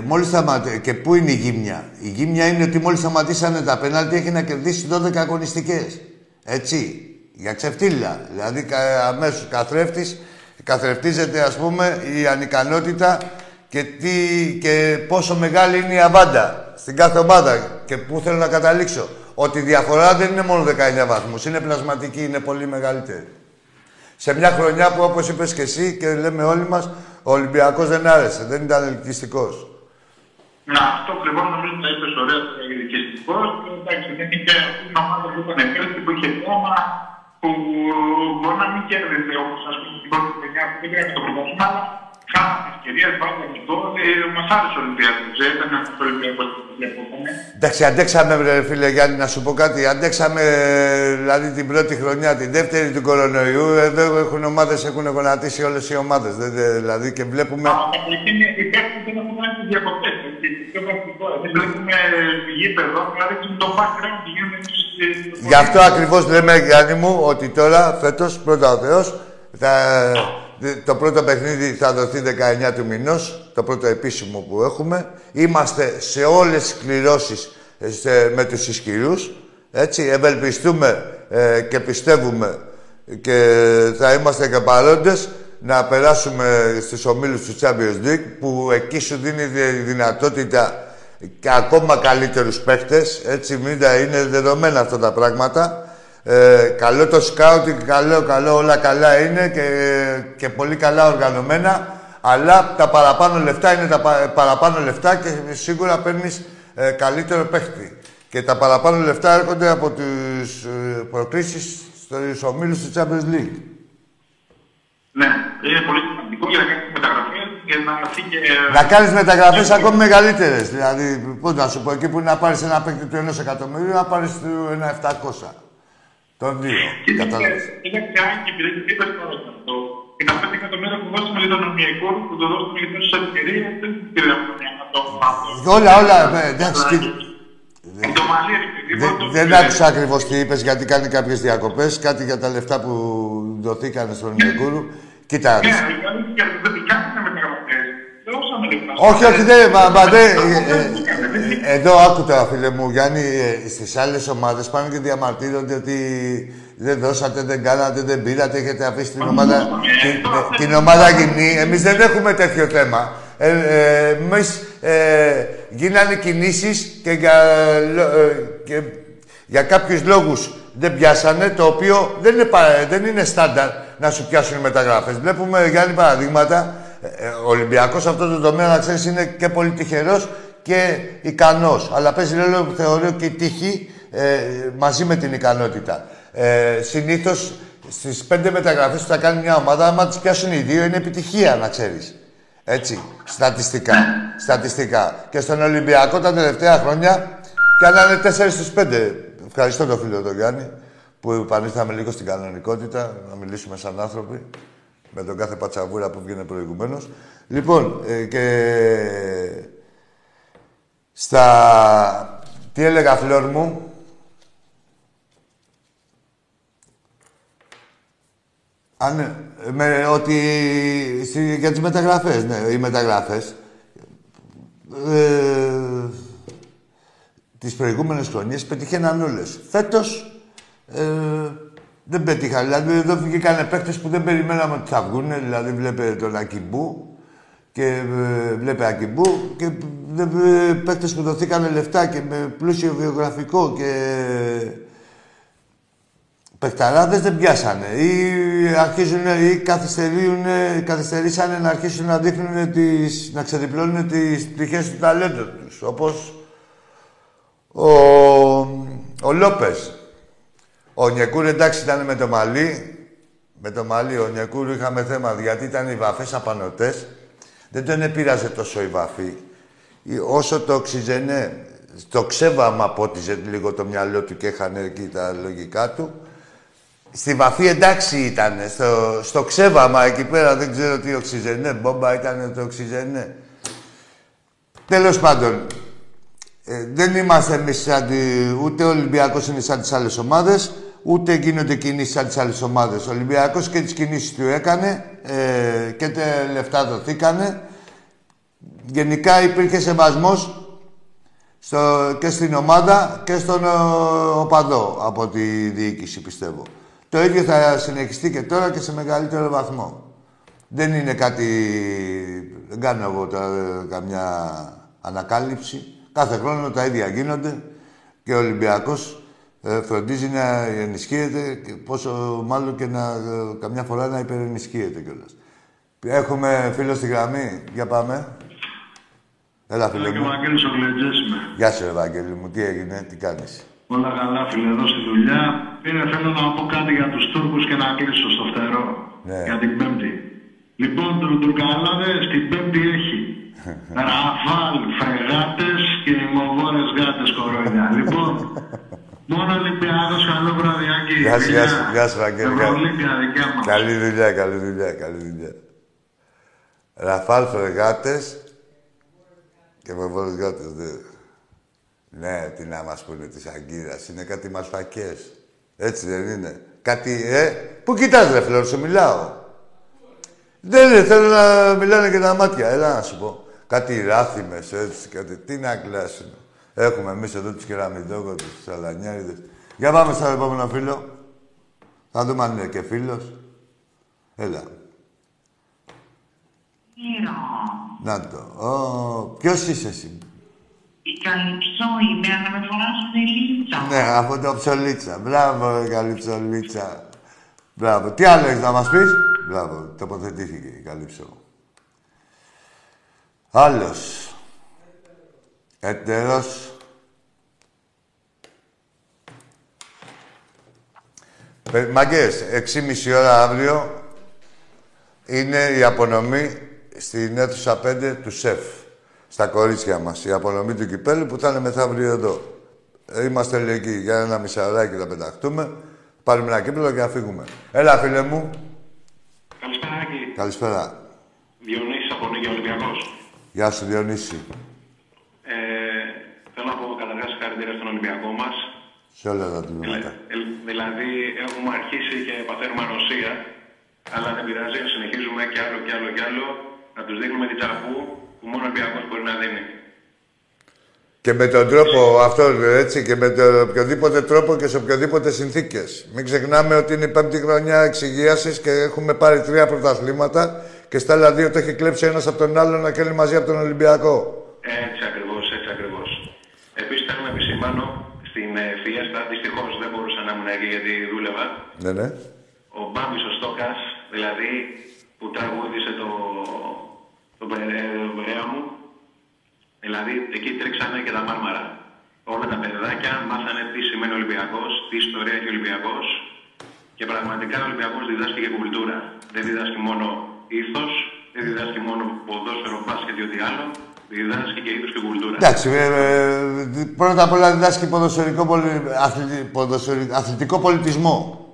μόλις σταματήσανε. Και πού είναι η γύμνια; Η γύμνια είναι ότι μόλις σταματήσανε τα απέναντι έχει να κερδίσει 12 αγωνιστικές. Έτσι. Για ξεφτύλα. Δηλαδή αμέσως καθρέφτης, καθρεφτίζεται ας πούμε η ανικανότητα και, τι, και πόσο μεγάλη είναι η αβάντα στην κάθε ομάδα και πού θέλω να καταλήξω. Ότι η διαφορά δεν είναι μόνο 19 βαθμούς, είναι πλασματική, είναι πολύ μεγαλύτερη. Σε μια χρονιά που όπως είπες και εσύ και λέμε όλοι μας, ο Ολυμπιακός δεν άρεσε, δεν ήταν ελκυστικός. Να, αυτό ακριβώς νομίζω ότι είπες ωραία το ελκυστικός. Εντάξει, δεν είχε μια ομάδα που ήταν ευκαιρία που είχε κόμμα, που μπορεί να μην κέρδισε όπως ας πούμε την πρώτη χρονιά που δεν πήραμε το πρωτάθλημα, αλλά Κάναμε ευκαιρίες, βάλαμε αυτό. Ε, μας άρεσε ο Ολυμπιακός. Δεν ήταν αυτός ο Ολυμπιακός που βλέπουμε. Εντάξει, αντέξαμε, ρε, φίλε Γιάννη, να σου πω κάτι. Αντέξαμε, δηλαδή, την πρώτη χρονιά, την δεύτερη του κορονοϊού. Εδώ έχουν ομάδες, έχουν γονατίσει όλες οι ομάδες. Δηλαδή, και βλέπουμε... Αλλά είναι οι παίκτες δεν έχουν κάνει διακοπές. Πιο πρακτικό. Δεν βλέπουμε γήπεδο, δηλαδή το background Γι' αυτό ακριβώς λέμε, Γιάννη μου, ότι τώρα, φέτος, πρώτα ο Θεός, θα, το πρώτο παιχνίδι θα δοθεί 19 του μηνός, το πρώτο επίσημο που έχουμε. Είμαστε σε όλες τις κληρώσεις ε, με τους ισχυρούς. Έτσι, ευελπιστούμε ε, και πιστεύουμε και θα είμαστε και παρόντες να περάσουμε στους ομίλους του Champions League που εκεί σου δίνει δυνατότητα και ακόμα καλύτερους παίχτες. Έτσι, μην είναι δεδομένα αυτά τα πράγματα. Ε, καλό το σκάουτινγκ, καλό, καλό, όλα καλά είναι και, και πολύ καλά οργανωμένα. Αλλά τα παραπάνω λεφτά είναι τα παραπάνω λεφτά και σίγουρα παίρνεις ε, καλύτερο παίχτη. Και τα παραπάνω λεφτά έρχονται από τις ε, προκρίσεις στους ομίλους του Champions League. Ναι, είναι πολύ σημαντικό για να κάνεις μεταγραφές και να φύγει. Να κάνεις μεταγραφές ακόμη μεγαλύτερες. Δηλαδή, πώς να σου πω, εκεί που να πάρεις ένα παίκτη του ενός εκατομμυρίου, να πάρεις ένα 700. Τον δύο. Κατάλαβες. Είναι πια και επειδή είπες τώρα αυτό. Και τα 5 εκατομμύρια που δώσαμε για τον νομιακό, που το δώσαμε για τόσες ευκαιρίες, δεν πήρε να το μάθω. Όλα, όλα, ε, εντάξει. Δεν, δεν άκουσα ακριβώς τι είπες, γιατί κάνει κάποιες διακοπές. Κάτι για τα λεφτά που δοθήκαν στον Νεκούρου. Κοίτα. Ναι, δηλαδή δεν με μεταγραφέ. Όχι, όχι, δεν. Μα, μα δεν. Εδώ άκου τώρα, φίλε μου, Γιάννη, ε, στις άλλες ομάδες πάνε και διαμαρτύρονται ότι δεν δώσατε, δεν κάνατε, δεν πήρατε, έχετε αφήσει την ομάδα, την, την ομάδα γυμνή. Εμείς δεν έχουμε τέτοιο θέμα. Ε, ε, Εμείς ε, γίνανε κινήσεις και για, ε, και για κάποιους λόγους δεν πιάσανε, το οποίο δεν είναι, δεν είναι στάνταρ να σου πιάσουν μεταγράφες. Βλέπουμε, Γιάννη, παραδείγματα. Ο Ολυμπιακός σε αυτό το τομέα, να ξέρεις, είναι και πολύ τυχερός και ικανός. Αλλά παίζει ρόλο, θεωρώ, και η τύχη ε, μαζί με την ικανότητα. Ε, συνήθως στις πέντε μεταγραφές που θα κάνει μια ομάδα, άμα τις πιάσουν οι δύο, είναι επιτυχία, να ξέρεις. Έτσι, στατιστικά. στατιστικά. Και στον Ολυμπιακό τα τελευταία χρόνια κάνανε τέσσερις στους πέντε. Ευχαριστώ τον φίλο τον Γιάννη, που επανήλθαμε λίγο στην κανονικότητα, να μιλήσουμε σαν άνθρωποι, με τον κάθε πατσαβούρα που βγαίνει προηγουμένως. Λοιπόν, ε, και στα... Τι έλεγα, φλόρ μου; Αν, με, ότι για τις μεταγραφές, ναι, οι μεταγραφές. Ε, τις προηγούμενες χρονιές πετυχαίναν όλες. Φέτος ε, δεν πετύχαν. Δηλαδή εδώ βγήκαν παίκτες που δεν περιμέναμε ότι θα βγουν. Δηλαδή βλέπετε τον Ακιμπού, και ε, βλέπε Ακυμπού και ε, παίκτες που δοθήκαν λεφτά και με πλούσιο βιογραφικό και παιχταράδες δεν πιάσανε ή αρχίζουν ή καθυστερούν, καθυστερήσανε να αρχίσουν να δείχνουν τις, να ξεδιπλώνουν τις πτυχές του ταλέντου τους όπως ο, ο Λόπες. Ο Νιεκούρ εντάξει ήταν με το Μαλί, με το Μαλί ο Νιεκούρ είχαμε θέμα γιατί ήταν οι βαφές απανοτές δεν τον επήραζε τόσο η βαφή. Όσο το οξυζενέ, το ξέβαμα πότιζε λίγο το μυαλό του και έχανε εκεί τα λογικά του. Στη βαφή εντάξει ήταν. Στο, στο ξέβαμα εκεί πέρα δεν ξέρω τι οξυζενέ. Μπόμπα ήταν το οξυζενέ. Τέλος πάντων, ε, δεν είμαστε εμείς σαν τη, ούτε ο Ολυμπιακός είναι σαν τις άλλες ομάδες, ούτε γίνονται κινήσεις σαν τις άλλες ομάδες. Ο Ολυμπιακός και τις κινήσεις του έκανε ε, και τα λεφτά δοθήκανε. Γενικά υπήρχε σεβασμός στο, και στην ομάδα και στον οπαδό από τη διοίκηση, πιστεύω. Το ίδιο θα συνεχιστεί και τώρα και σε μεγαλύτερο βαθμό. Δεν είναι κάτι... Δεν κάνω εγώ τώρα καμιά ανακάλυψη. Κάθε χρόνο τα ίδια γίνονται και ο Ολυμπιακός ε, φροντίζει να ενισχύεται και πόσο μάλλον και να, ε, καμιά φορά να υπερενισχύεται κιόλας. Έχουμε φίλο στη γραμμή. Για πάμε. Έλα, φίλε μου. Βαγγέλης ο είμαι. Γεια σου, Ευαγγέλη μου. Τι έγινε, τι κάνεις; Όλα καλά, φίλε, εδώ στη δουλειά. Πήρε, θέλω να πω κάτι για τους Τούρκους και να κλείσω στο φτερό. Ναι. Για την Πέμπτη. Λοιπόν, το Τουρκαλάδε στην Πέμπτη έχει <laughs> Ραφάλ, φρεγάτες και μοβόρες γάτες κορώνια. λοιπόν, <laughs> μόνο Ολυμπιάδος, καλό βραδιάκι. Γεια σου, γεια σου, γεια σου, Βαγγέλη. Ευρωλίμπια, δικιά μας. Καλή δουλειά, καλή δουλειά, καλή δουλειά. Ραφάλ φρεγάτες και μοβόρες γάτες, ναι. Ναι, τι να μας πούνε της Αγκύρας. Είναι κάτι μαλφακές. Έτσι δεν είναι. Κάτι, ε, πού κοιτάς ρε Φλόρ, σου μιλάω. Δεν είναι, θέλω να μιλάνε και τα μάτια. Έλα να σου πω. Κάτι ράθιμες, έτσι, κάτι, τι να κλάσουν. Έχουμε εμείς εδώ τους κεραμιδόκο, τους σαλανιάριδες. Για πάμε στο επόμενο φίλο. Θα δούμε αν είναι και φίλος. Έλα. Να το. Ω, ποιος είσαι εσύ; Η Καλυψό είμαι, αλλά με φοράς Λίτσα. Ναι, από το ψολίτσα. Μπράβο, ρε καλυψολίτσα. Μπράβο. Τι άλλο έχεις να μας πεις; Μπράβο, τοποθετήθηκε η καλύψο. Άλλος. Έτερος. Παι- Μαγκές, 6,5 ώρα αύριο είναι η απονομή στην αίθουσα 5 του ΣΕΦ. Στα κορίτσια μας. Η απονομή του κυπέλου που θα είναι μεθαύριο εδώ. Ε, Είμαστε λίγοι για ένα μισαράκι να πεταχτούμε. Πάρουμε ένα κύπελο και να φύγουμε. Έλα, φίλε μου. Καλησπέρα, Άκη. Καλησπέρα. Διονύσης από Νίκη Ολυμπιακός. Γεια σου, Διονύση. Ε, θέλω να πω καταρχάς συγχαρητήρια στον Ολυμπιακό μας. Σε όλα τα τμήματα. Ε, δηλαδή έχουμε αρχίσει και παθαίνουμε ανοσία, αλλά δεν πειράζει, συνεχίζουμε κι άλλο κι άλλο κι άλλο, να τους δείχνουμε την τσαπού που μόνο ο Ολυμπιακός μπορεί να δίνει. Και με τον τρόπο αυτό, έτσι, και με τον οποιοδήποτε τρόπο και σε οποιοδήποτε συνθήκες. Μην ξεχνάμε ότι είναι η πέμπτη χρονιά εξυγίασης και έχουμε πάρει τρία πρωταθλήματα και στα άλλα δύο το έχει κλέψει ένας από τον άλλον να κέλνει μαζί από τον Ολυμπιακό. Έτσι ακριβώς, έτσι ακριβώς. Επίσης θέλω να επισημάνω στην ε, Φιέστα, δυστυχώς δεν μπορούσα να ήμουν εκεί γιατί δούλευα, Ναι, ναι. ο Μπάμπης ο Στόκας, δηλαδή που τραγούδισε το, το, Περέ- το Περέα μου, δηλαδή εκεί τρέξανε και τα μάρμαρα. Όλα τα παιδάκια μάθανε τι σημαίνει Ολυμπιακός, τι ιστορία έχει ο Ολυμπιακός και πραγματικά ο Ολυμπιακός διδάσκει και κουλτούρα. Δεν διδάσκει μόνο ήθος, δεν διδάσκει μόνο ποδόσφαιρο, μπάσκετ ή ό,τι άλλο, διδάσκει και ήθος και κουλτούρα. Εντάξει, ε, ε, πρώτα απ' όλα διδάσκει ποδοσφαιρικό, πολι- αθλη- ποδοσφαιρι- αθλητικό πολιτισμό.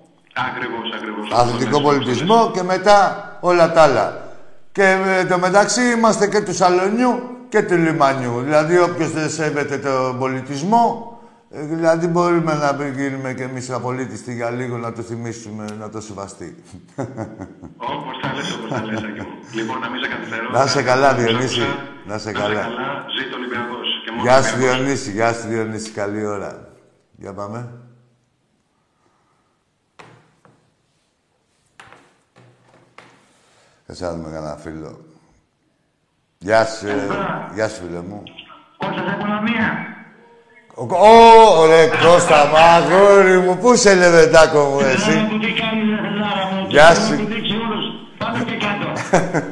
Ακριβώς, ακριβώς. Αθλητικό πολιτισμό και μετά όλα τα άλλα. Και ε, το μεταξύ είμαστε και του Σαλονιού και του Λιμανιού. Δηλαδή όποιος δεν σέβεται τον πολιτισμό, ε, δηλαδή μπορούμε να γίνουμε και εμείς απολύτιστοι για λίγο να το θυμίσουμε, να το σεβαστεί. Όπως τα λες, όπως τα λες, Άκη μου. Λοιπόν, να μην σε καθυστερώ. Να είσαι καλά, Σας Διονύση. άκουσα. Να είσαι Να καλά. είσαι καλά. Ζήτω ο Ολυμπιακός. Και μόνο Γεια σου Ολυμπιακός. Διονύση, γεια σου Διονύση, καλή ώρα. Για πάμε. Θα να δούμε κανένα φίλο. Γεια σου, ε, γεια σου φίλε μου. Κώστας από Λαμία. Ο- Ω, ρε Κώστα, μαγόρι μου, πού σε λεβεντάκο μου Θέλω να εσύ. μου τι κάνεις η Λεφεδάρα μου. και Γεια θέλω να σου. του δείξει όλους πάνω και κάτω.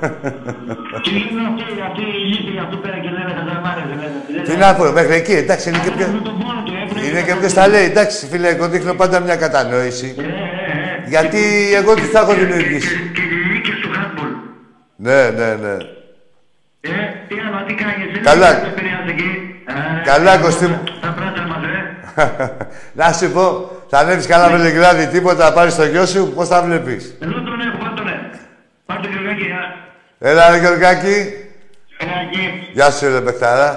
<laughs> Και είναι αυτοί, αυτοί οι λύθοι αυτού πέρα και λένε χαζαμάρες. δηλαδή. Τι να πω, μέχρι εκεί, εντάξει, είναι και Με πιο... τον πόνο του, έπρεπε Είναι να και το ποιος πει. τα λέει, εντάξει φίλε, εγώ δείχνω πάντα μια κατανόηση. Ε, ε, ε. Γιατί εγώ τι θα έχω δημιουργήσει. Και οι νίκες του handball. Ναι, ναι, ναι. Ε, τι άλλο, τι κάνεις, εσύ Καλά. Δεν επηρεάζει εκεί. Ε, Καλά, Κωστή μου. Τα πράγματα μας, ε. <laughs> Να σου πω, θα ανέβεις καλά με λιγράδι, τίποτα, να πάρεις το γιο σου, πώς θα βλέπεις; Εδώ τον έχω, πάρ' τον, ε. Πάρ' τον Γεωργάκη, α. Έλα ρε Γεωργάκη. Έλα εκεί. Γεια σου ρε παιχταρά.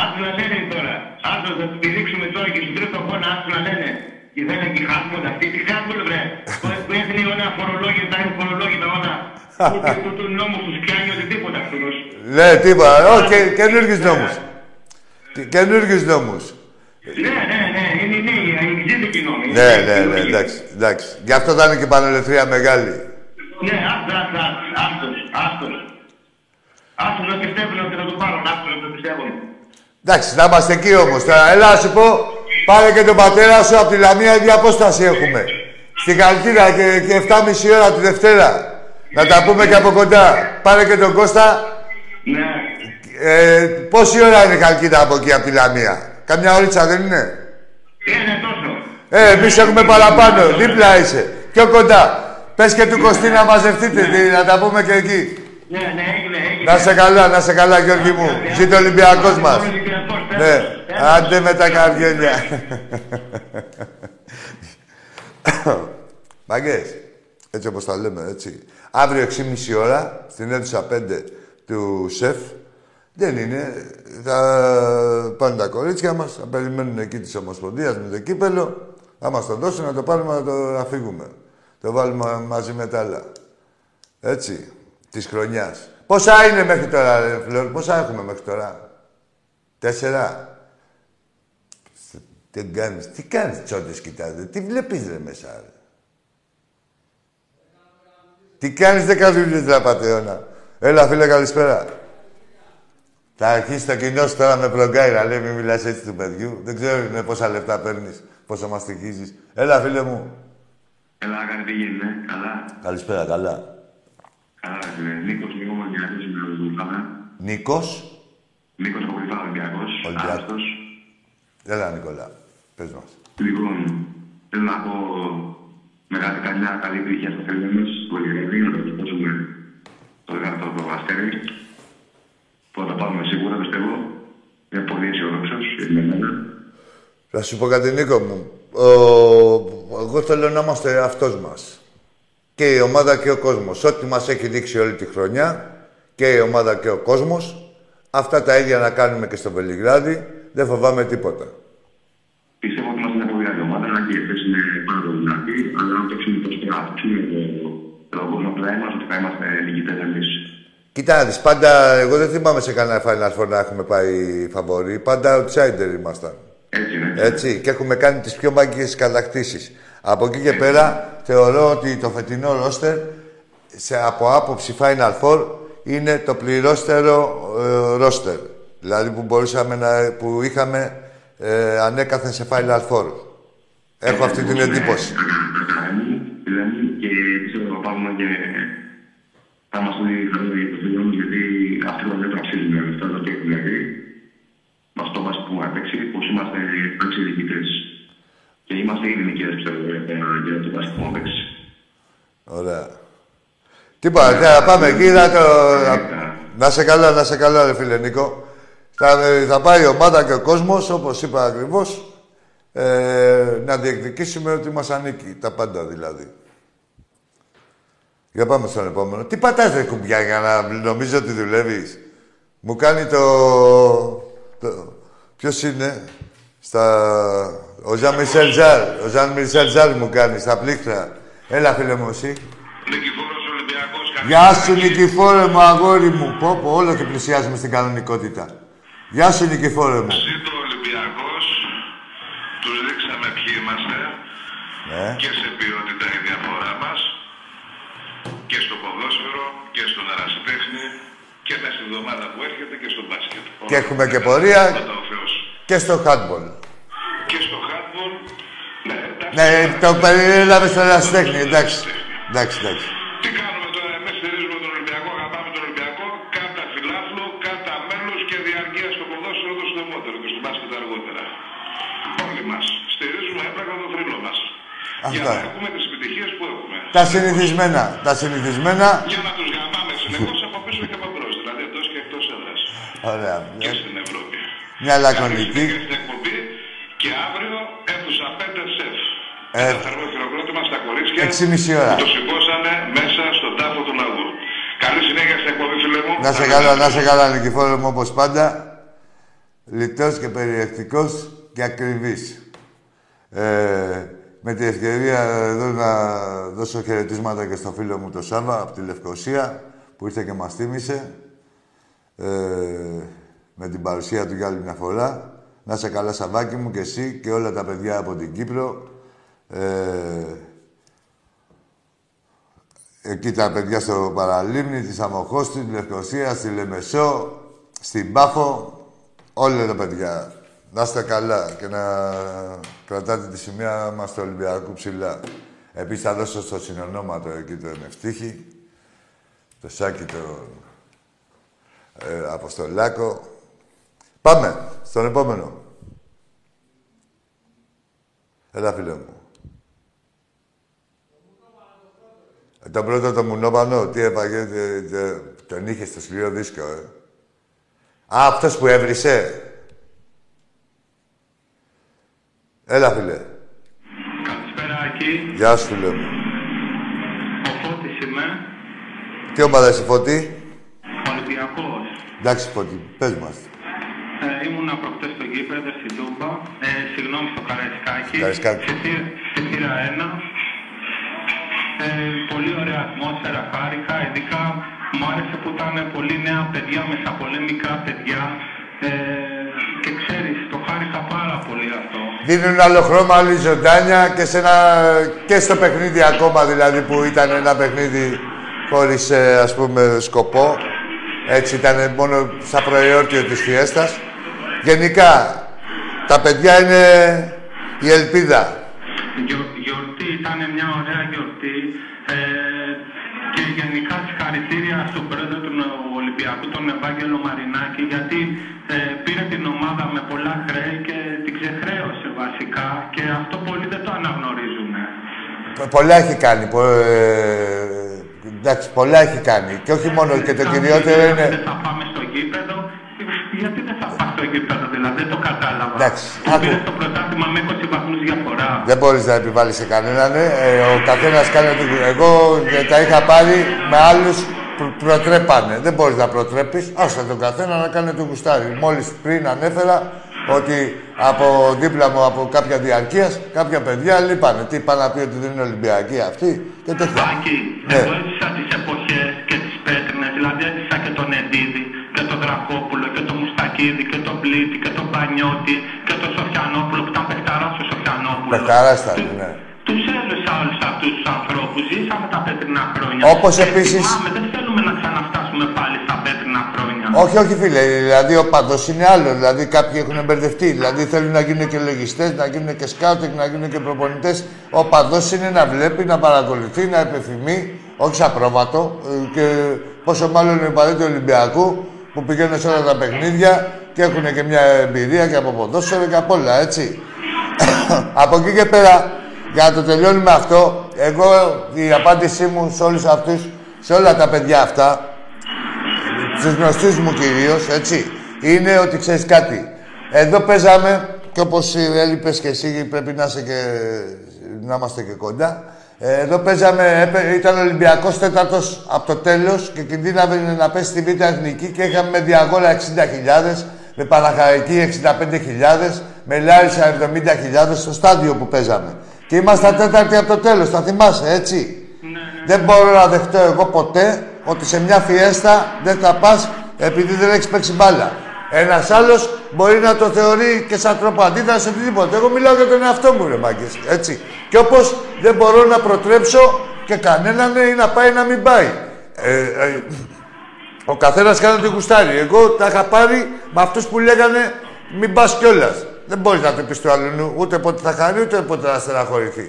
Άκου να λένε τώρα. Άκου να τους πηδήξουμε τώρα και στην τρίτη χώνα, άκου να λένε. Τι δεν είναι και χάσμοντα. Τι τι χάσμοντα, βρε. <laughs> Που- Που έθνει όλα φορολόγητα, είναι φορολόγητα όλα. Ούτε του του νόμου τους πιάνει ούτε τίποτα αυτούς. Ναι, τίποτα. Όχι, και, καινούργιους νόμους. Και- Καινούργιους νόμους. Ναι, ναι, ναι, είναι οι νέοι, οι εξήτικοι νόμοι. Ναι, ναι, ναι, εντάξει, εντάξει. Γι' αυτό θα είναι και η πανελευθερία μεγάλη. Ναι, άστος, άστος, άστος, άστος. Άστος να πιστεύουν ότι θα το πάρουν, άστος να το πιστεύουν. Εντάξει, να είμαστε εκεί όμως. Τώρα, έλα να σου πω, πάρε και τον πατέρα σου από τη Λαμία, ίδια απόσταση έχουμε. Στην Καλτίνα και, και 7,5 ώρα τη Δευτέρα. Να τα πούμε και από κοντά. Πάρε και τον Κώστα. Ναι. Ε, πόση ώρα είναι η Καλκίνα από εκεί, από τη Λαμία; Καμιά ωρίτσα δεν είναι; Είναι τόσο. Ε, εμείς έχουμε παραπάνω. Δίπλα είσαι. Πιο κοντά. Πες και του Κωστή να μαζευτείτε, τι, να τα πούμε και εκεί. Ναι, ναι, έγινε, έγινε. Να σε καλά, να σε καλά, Γιώργη μου. Ζήτω ο Ολυμπιακός μας. Ναι, άντε με τα καρδιόλια. <coughs> Μαγκές, έτσι όπως τα λέμε, έτσι. Αύριο 6.30 ώρα, στην αίθουσα 5 του ΣΕΦ, δεν είναι, θα πάνε τα κορίτσια μας, θα περιμένουν εκεί της Ομοσπονδίας με το κύπελο, θα μας το δώσουν να το πάρουμε να το να φύγουμε. Το βάλουμε μαζί με τα άλλα. Έτσι, της χρονιάς. Πόσα είναι μέχρι τώρα, ρε Φλόρ, πόσα έχουμε μέχρι τώρα; Τέσσερα. Τι κάνεις, τι κάνεις τσόντες κοιτάζε, τι βλέπεις ρε μέσα ρε; Τι κάνεις δέκα δουλειές ρε πατεώνα. Έλα φίλε καλησπέρα. Θα αρχίσει το κοινό σου τώρα με πλογκάιρα, λέει μην μιλάς έτσι του παιδιού. Δεν ξέρω με πόσα λεφτά παίρνεις, πόσα μας τυχίζεις. Έλα φίλε μου. Έλα, κάνει τι γίνεται, καλά; Καλησπέρα, καλά. Καλά, φίλε. Νίκος, λίγο Ολυμπιακός είμαι ο Δουλφάνα. Νίκος; Νίκος από Κρυφά Ολυμπιακός. Ολυμπιακός. Άρρωστος. Έλα Νικόλα, πες μας. Λοιπόν, θέλω να πω μεγάλη καλιά, καλή επιτυχία στο φίλο μας, στο Βελιγράδι, να το δώσουμε το δυνατό το αστέρι. Που θα το πάρουμε σίγουρα, πιστεύω. Είμαι πολύ αισιοδόξος για μένα. Θα σου πω κάτι, Νίκο μου. Ο... Εγώ θέλω να είμαστε αυτός μας. Και η ομάδα και ο κόσμος. Ό,τι μας έχει δείξει όλη τη χρονιά, και η ομάδα και ο κόσμος, αυτά τα ίδια να κάνουμε και στο Βελιγράδι, δεν φοβάμαι τίποτα. Κοίτα, να δεις, πάντα, εγώ δεν θυμάμαι σε κανένα Final Four να έχουμε πάει φαβορή. Πάντα outsider ήμασταν. Έτσι είναι. Έτσι, και έχουμε κάνει τις πιο μάγκες κατακτήσεις. Από εκεί και πέρα, θεωρώ ότι το φετινό ρόστερ, σε, από άποψη Final Four, είναι το πληρώστερο ε, ρόστερ. Δηλαδή που, μπορούσαμε να, που είχαμε ε, ανέκαθεν σε Final Four. Έχω αυτή την εντύπωση. Δηλαδή, και πιστεύω ότι θα πάρουμε και θα είμαστε χαρούμενοι για το φίλο μας, γιατί αυτή η δεν αξίζουμε αυτά τα οποία έχουμε δει. Με αυτό μας που έχουμε παίξει, πως είμαστε παίξει διοικητές. Και είμαστε ήδη νικητές, πιστεύω, για το- για το μπάσκετ που έχουμε παίξει. Ωραία. Τίποτα, θα πάμε εκεί να το... να- Να σε καλά, να σε καλά, ρε φίλε Νίκο. Θα, θα πάει η ομάδα και ο κόσμος, όπως είπα ακριβώς, ε, να διεκδικήσουμε ότι μας ανήκει. Τα πάντα δηλαδή. Για πάμε στον επόμενο. Τι πατάς ρε κουμπιά για να νομίζω ότι δουλεύεις; Μου κάνει το... το... Ποιος είναι; Στα... Ο Ζαν Μισελ Ζάρ. Ο Ζαν Μισελ Ζάρ μου κάνει στα πλήκτρα. Έλα φίλε μου εσύ. Νικηφόρος Ολυμπιακός. Γεια σου Νικηφόρε μου αγόρι μου. Πω πω όλο και πλησιάζουμε στην κανονικότητα. Γεια σου Νικηφόρε μου. Ζήτω ο Ολυμπιακός. Τους δείξαμε ποιοι είμαστε. Ναι. Και σε ποιότητα η διαφορά μας. Και στο ποδόσφαιρο και στον αρασιτέχνη. Και μέσα στη εβδομάδα που έρχεται και στο μπάσκετ. Και έχουμε και πορεία. Πάντα ο Θεός. Και στο handball. Και στο handball. Ναι, εντάξει. Ναι, το περιέλαβε στο ερασιτέχνη. Εντάξει. Εντάξει, εντάξει. Τι κάνουμε τώρα, εμείς στηρίζουμε τον Ολυμπιακό, αγαπάμε τον Ολυμπιακό, κάτα φιλάθλο, κάτα μέλος και διαρκεία στο ποδόσφαιρο το συντομότερο και στο μπάσκετ αργότερα. Όλοι μας στηρίζουμε έπρεπε το θρύλο μας. Για Αυτά. να έχουμε τις επιτυχίες που έχουμε. Τα συνηθισμένα. Τα συνηθισμένα. Για να τους γαμάμε συνεχώς από πίσω και από μπρος, δηλαδή εντός και εκτός έδρας. Ωραία. Και στην Ευρώπη. Μια λακωνική. Καλή στην εκπομπή και αύριο αίθουσα 5 σεφ. Ε, Ένα θερμό χειροκρότημα στα κορίτσια 6,5 ώρα. που το σηκώσανε μέσα στον τάφο του λαού. Καλή συνέχεια στην εκπομπή, φίλε μου. Να σε καλά, να σε καλά, Νικηφόρο μου, όπως πάντα. Λιτός και περιεκτικός και ακριβής. Ε, με την ευκαιρία εδώ να δώσω χαιρετίσματα και στο φίλο μου το Σάβα από τη Λευκοσία που ήρθε και μας θύμισε ε, με την παρουσία του για άλλη μια φορά. Να είσαι καλά Σαββάκι μου και εσύ και όλα τα παιδιά από την Κύπρο. Ε, εκεί τα παιδιά στο Παραλίμνη, τη Σαμοχώστη, τη Λευκοσία, στη Λεμεσό, στην Πάφο. Όλα τα παιδιά. Να είστε καλά και να κρατάτε τη σημαία μας στο Ολυμπιακό ψηλά. Επίσης θα δώσω στο συνονόματο εκεί το Ευτύχη, το Σάκη το ε, Αποστολάκο. Πάμε στον επόμενο. Έλα, φίλε μου. Ε, τον πρώτο το μουνόπανο, τι έπαγε, ε, ε, τον είχε στο σκληρό δίσκο, ε. Α, αυτός που έβρισε. Έλα, φίλε. Καλησπέρα, Άκη. Γεια σου, φίλε μου. Ο Φώτης είμαι, Τι ομάδα είσαι, Φώτη; Ολυμπιακός. Εντάξει, Φώτη, πες μας. Ε, ήμουνα προχτές στο γήπεδο στην Τούμπα. Ε, συγγνώμη στο Καραϊσκάκι. Καραϊσκάκι. Σε θύρα- Σε θύρα 1. Ε, πολύ ωραία ατμόσφαιρα, χάρηκα. Ειδικά μου άρεσε που ήταν πολύ νέα παιδιά με στα πολύ μικρά παιδιά. Ε, Δίνουν άλλο χρώμα, άλλη ζωντάνια και, σε ένα... και στο παιχνίδι ακόμα, δηλαδή, που ήταν ένα παιχνίδι χωρίς, ε, ας πούμε, σκοπό. Έτσι ήταν μόνο στα προϊόρτιο της φιέστας. Γενικά, τα παιδιά είναι η ελπίδα. Γιορ- γιορτή, ήταν μια ωραία γιορτή ε, και γενικά συγχαρητήρια στον πρόεδρο του Ολυμπιακού, τον Ευάγγελο Μαρινάκη, γιατί ε, πήρε την ομάδα με πολλά χρέη και την ξεχρέωσε βασικά και αυτό πολλοί δεν το αναγνωρίζουν. Πο- Πολλά έχει κάνει. Πο... ε, εντάξει, πολλά έχει κάνει. Και όχι μόνο, και το Κάποιοι κυριότερο λένε, είναι... Δεν θα πάμε στο γήπεδο. Γιατί δεν θα πάμε στο γήπεδο, δηλαδή, δεν το κατάλαβα. Εντάξει, Που άκου. πήρε το πρωτάθλημα με 20 βαθμούς διαφορά. Δεν μπορείς να επιβάλλεις σε κανέναν. ε. Ε, ο καθένας κάνει ό,τι... Εγώ ε, τα είχα πάρει με άλλους που προτρέπανε. Δεν μπορείς να προτρέπεις. Άσε τον καθένα να κάνει το γουστάρι. Μόλις πριν ανέφερα ότι από δίπλα μου, από κάποια διαρκείας, κάποια παιδιά λείπανε. Τι είπα να πει ότι δεν είναι Ολυμπιακοί αυτοί και τέτοια. Άκη, Ναι. εγώ έζησα τις εποχές και τις πέτρινες, δηλαδή έζησα και τον Εντίδη και τον Δρακόπουλο και τον Μουστακίδη και τον Πλήτη και τον Πανιώτη και τον Σοφιανόπουλο που ήταν παιχταράς ο Σοφιανόπουλος. Παιχταράς ήταν, Του- ναι. Τους έζησα όλους αυτούς τους ανθρώπους, ζήσαμε τα πέτρινα χρόνια. Όπως Και επίσης- θυμάμαι, δεν θέλουμε να ξαναφτάσουμε πάλι στα πέτρινα χρόνια. Όχι, όχι, φίλε. Δηλαδή, ο παδός είναι άλλο. Δηλαδή, κάποιοι έχουν μπερδευτεί. Δηλαδή, θέλουν να γίνουν και λογιστές, να γίνουν και σκάουτινγκ, να γίνουν και προπονητές. Ο παδός είναι να βλέπει, να παρακολουθεί, να επιθυμεί, όχι σαν πρόβατο. ε, Και πόσο μάλλον οι παδί του Ολυμπιακού που πηγαίνουν σε όλα τα παιχνίδια και έχουν και μια εμπειρία και από ποδόσφαιρο και από όλα, έτσι. <coughs> από εκεί και πέρα, για να το τελειώνουμε αυτό, εγώ η απάντησή μου σε όλους αυτούς, σε όλα τα παιδιά αυτά, στους γνωστούς μου κυρίως, έτσι, είναι ότι ξέρεις κάτι. Εδώ παίζαμε, και όπως έλειπες και εσύ πρέπει να, είσαι και, να είμαστε και κοντά, ε, εδώ παίζαμε, έπαι- ήταν ο Ολυμπιακός τέταρτος από το τέλος και κινδύναβε να πέσει στη Β' Εθνική και είχαμε με διαγόλα 60.000, με Παναχαϊκή 65.000, με Λάρισα 70.000 στο στάδιο που παίζαμε. Και ήμασταν τέταρτοι από το τέλος, θα θυμάσαι, έτσι; Δεν μπορώ να δεχτώ εγώ ποτέ ότι σε μια φιέστα δεν θα πας επειδή δεν έχεις παίξει μπάλα. Ένας άλλος μπορεί να το θεωρεί και σαν τρόπο αντίδραση οτιδήποτε. Εγώ μιλάω για τον εαυτό μου, ρε μάγκες, Έτσι. Και όπως δεν μπορώ να προτρέψω και κανέναν ή να πάει να μην πάει. Ε, ε, ο καθένας κάνει ό,τι γουστάρει. Εγώ τα είχα πάρει με αυτούς που λέγανε μην πας κιόλας. Δεν μπορείς να το πεις του άλλου ούτε πότε θα χαρεί ούτε πότε θα στεναχωρηθεί.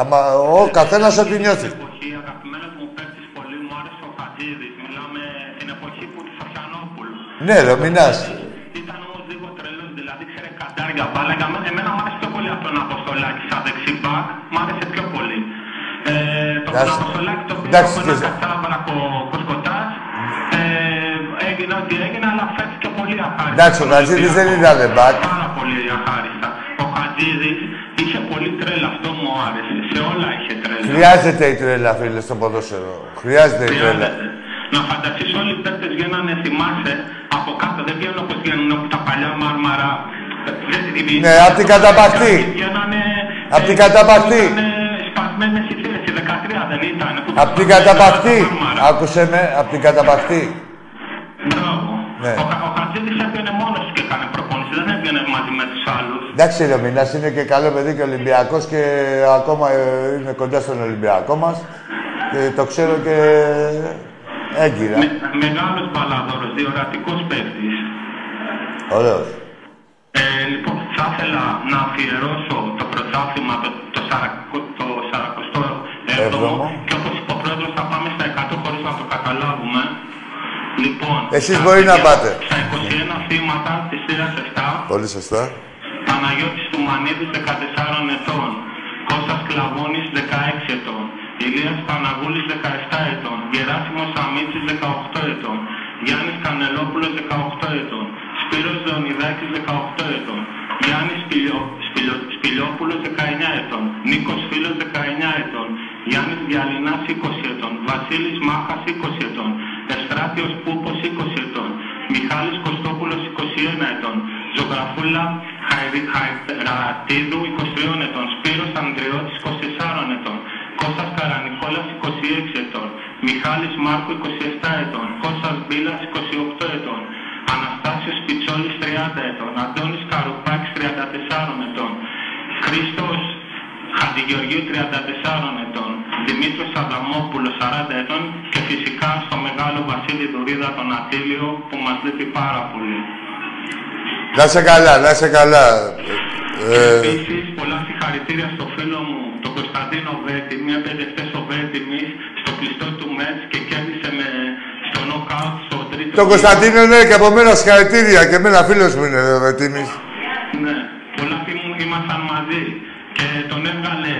Άμα ο καθένας ό,τι νιώθει. Στην εποχή, αγαπημένος μου παίκτης πολύ μου άρεσε ο Χατζίδης. Μιλάμε την εποχή που του Σοφιανόπουλου. Ναι, ρε, μηνάς. Ήταν όμως λίγο τρελός, δηλαδή ξέρε καντάρια μπάλα. Για μένα, εμένα μου άρεσε πιο πολύ από τον Αποστολάκη σαν δεξί μπακ. Μ' άρεσε πιο πολύ. Ε, τον Εντάξει. Αποστολάκη το πήρα Εντάξει, από ένα και- κατσάβρακο κοσκοτάς. Ε, έγινε ό,τι έγινε, αλλά φέρθηκε πολύ αχάριστα. Εντάξει, ο στον Χατζίδης δεν Ολυμπιακό. ήταν μπακ. Πάρα πολύ αχάριστα. Ο Χατζίδης είχε πολύ τρέλα, αυτό μου άρεσε. Σε όλα είχε τρέλα. Χρειάζεται η τρέλα, φίλε, στο ποδόσφαιρο. Χρειάζεται η τρέλα. Χρειάζεται. Να φανταστείς όλοι οι παίκτες βγαίνανε, θυμάσαι, από κάτω, δεν βγαίνουν όπως βγαίνουν από τα παλιά μάρμαρα. Δεν τη Ναι, απ' την καταπακτή. Βγαίνανε Απ' την καταπακτή. Ήταν σπασμένες οι θέσεις, 13 δεν ήταν. που Απ' την τους καταπακτή. τα μάρμαρα. Άκουσε με, απ' την καταπακτή. Μπράβο. Ναι. Ο, Κα- ο Χατζίδης έβγαινε μόνος του και έκανε προπόνηση, δεν έβγαινε μαζί με τους άλλους. Εντάξει, ρε Μινάς, είναι και καλό παιδί και Ολυμπιακός και ακόμα ε, είναι κοντά στον Ολυμπιακό μας. Και το ξέρω και έγκυρα. Με, μεγάλος μπαλαδόρος, διορατικός παίκτης. Ωραίος. Ε, λοιπόν, θα ήθελα να αφιερώσω το πρωτάθλημα, το, το, σαρακο, το 47ο Έβδομο. και όπως είπε ο πρόεδρος θα πάμε στα 100 χωρίς να το καταλάβουμε. Λοιπόν, Εσείς θα μπορεί να αφιερώσω πάτε. Στα 21 θύματα της σειράς 7, Πολύ σωστά. Παναγιώτης Τουμανίδης 14 ετών, Κώστας Κλαβώνης 16 ετών, Ηλίας Παναγούλης 17 ετών, Γεράσιμος Σαμίτσης 18 ετών, Γιάννης Κανελόπουλος 18 ετών, Σπύρος Λεωνιδάκης 18 ετών, Γιάννης Σπηλιό, Σπηλιό, Σπηλιόπουλος 19 ετών, Νίκος Φίλος 19 ετών, Γιάννης Διαλυνάς 20 ετών, Βασίλης Μάχας 20 ετών, Εστράτιος Πούπος 20 ετών, Μιχάλης Κωστόπουλος 21 ετών, Ζωγραφούλα Χαϊρι- Χαϊρατίδου 23 ετών, Σπύρος Ανδριώτης 24 ετών, Κώστας Καρανικόλας 26 ετών, Μιχάλης Μάρκου 27 ετών, Κώστας Μπίλας 28 ετών, Αναστάσιος Πιτσόλης 30 ετών, Αντώνης Καρουπάκης 34 ετών, Χρήστος Χατζηγεωργίου 34 ετών, Δημήτρης Αδαμόπουλος 40 ετών και φυσικά στο μεγάλο Βασίλη Δουρίδα τον Ατήλιο που μας λείπει πάρα πολύ. Να σε καλά, να σε καλά. Ε, Επίσης, πολλά συγχαρητήρια στο φίλο μου, τον Κωνσταντίνο Βέτιμη, έπαιζε χτες ο Βέτιμης στο κλειστό του Μέτς και κέρδισε με στο νοκάουτ στο τρίτο. τον Κωνσταντίνο ναι και από μένα συγχαρητήρια και εμένα φίλος μου είναι ο Βετήμης. Ναι, πολλά φίλοι μου ήμασταν μαζί και τον έβγαλε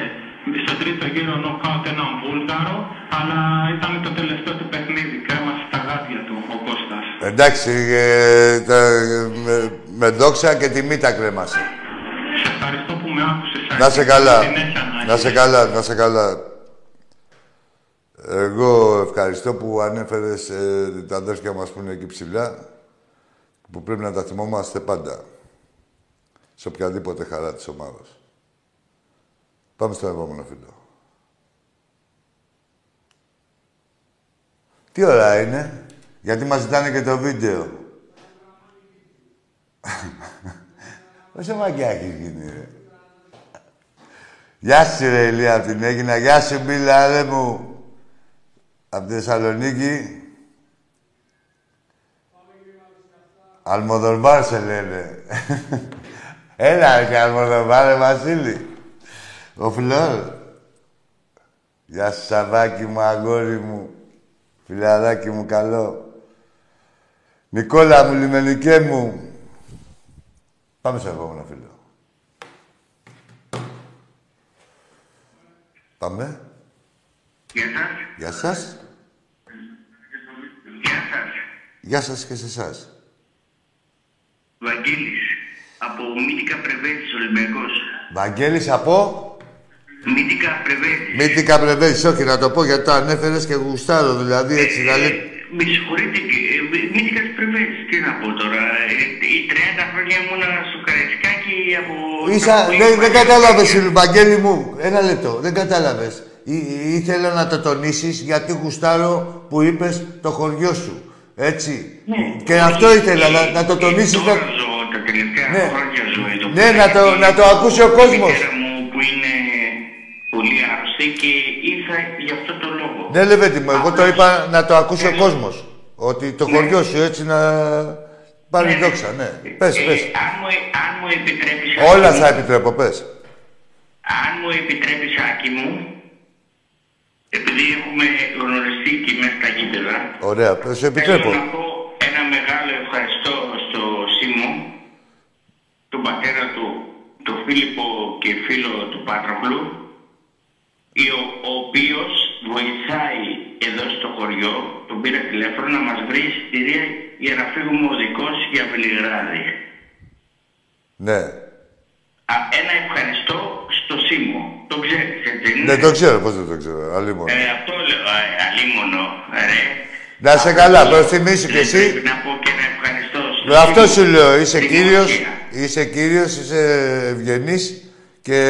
στο τρίτο γύρο νοκάουτ έναν Βούλγαρο, αλλά ήταν το τελευταίο του παιχνίδι, κρέμασε τα γάτια του ο Κώστας. Εντάξει, ε, τα- με, με δόξα και τιμή τα κρέμασε. Σε ευχαριστώ που με άκουσες. Να σε καλά. Συνέχεια να Να σε έχεις. καλά, να σε καλά. Εγώ ευχαριστώ που ανέφερες ε, τα αδέρφια μας που είναι εκεί ψηλά, που πρέπει να τα θυμόμαστε πάντα. Σε οποιαδήποτε χαρά της ομάδας. Πάμε στον επόμενο φίλο. Τι ώρα είναι, γιατί μας ζητάνε και το βίντεο. Πόσο μαγκιά έχεις γίνει, ρε. Γεια σου, ρε Ηλία, από την Έγινα. Γεια σου, Μπίλα, ρε μου. Από τη Θεσσαλονίκη. Αλμοδορβάρ σε λένε. Έλα, ρε, και Αλμοδορβάρ, ρε, Βασίλη. Ο Φλόρ. Γεια σου, Σαββάκι μου, αγόρι μου. Φιλαράκι μου, καλό. Νικόλα μου, λιμενικέ μου. Πάμε στο επόμενο φίλο. Πάμε. Γεια σας. Γεια σας. Γεια σας. Γεια σας και σε εσάς. Βαγγέλης. Από Μύτικα Πρεβέτης, Ολυμπιακός. Βαγγέλης από; Μύτικα Πρεβέτης. Μύτικα Πρεβέζης. Όχι, να το πω γιατί το ανέφερες και γουστάρω. Δηλαδή έτσι να λέει... Με συγχωρείτε, ε, Μύτικα Πρεβέτης. Τι να πω τώρα. Ε, οι 30 χρόνια ήμουνα στο Καραϊσκάκι από... Ίσα, από- δεν, δεν κατάλαβες, Βαγγέλη μου. Ένα λεπτό. Δεν κατάλαβες. Ή, ήθελα να το τονίσεις γιατί γουστάρω που είπες το χωριό σου. Έτσι. Ναι. Και αυτό ήθελα, να, να το τονίσεις. Τώρα να- ζω τα τελευταία Ναι. χρόνια ζω εδώ. Ναι, πέρα. να το- να το ακούσει ο Η κόσμος. μητέρα μου που είναι πολύ άρρωστη και ήρθα γι' αυτό το λόγο. Ναι, Λεβέντη μου, εγώ το είπα να το ακούσει ο κόσμος. Ότι το χωριό σου έτσι να πάρει δόξα, ναι. Πες, Ε, πες. αν, μου, αν μου επιτρέπεις... Όλα Άκη θα μου, επιτρέπω, πες. Αν μου επιτρέπεις, Άκη μου, επειδή έχουμε γνωριστεί και μέσα στα γήπεδα, Ωραία, πες, σου επιτρέπω. θέλω να πω ένα μεγάλο ευχαριστώ στο Σίμω, τον πατέρα του, τον Φίλιππο και φίλο του Πάτροκλου, ο, ο οποίος βοηθάει εδώ στο χωριό, τον πήρα τηλέφωνο να μας βρει εισιτήρια για να φύγουμε οδικός για Βελιγράδι. Ναι. Α, ένα ευχαριστώ στο Σίμω. Το ξέρεις, έτσι είναι; Δεν το ξέρω, πώς δεν το ξέρω. Αλλήμον. Ε, αυτό λέω, ε, αλίμονο, ρε. Να σε καλά, προθυμίσου κι Δεν εσύ. Πρέπει να πω και ένα ευχαριστώ στο Με αυτό Σίμω. σου λέω, είσαι Δημόσια. κύριος, είσαι κύριος, είσαι ευγενής Και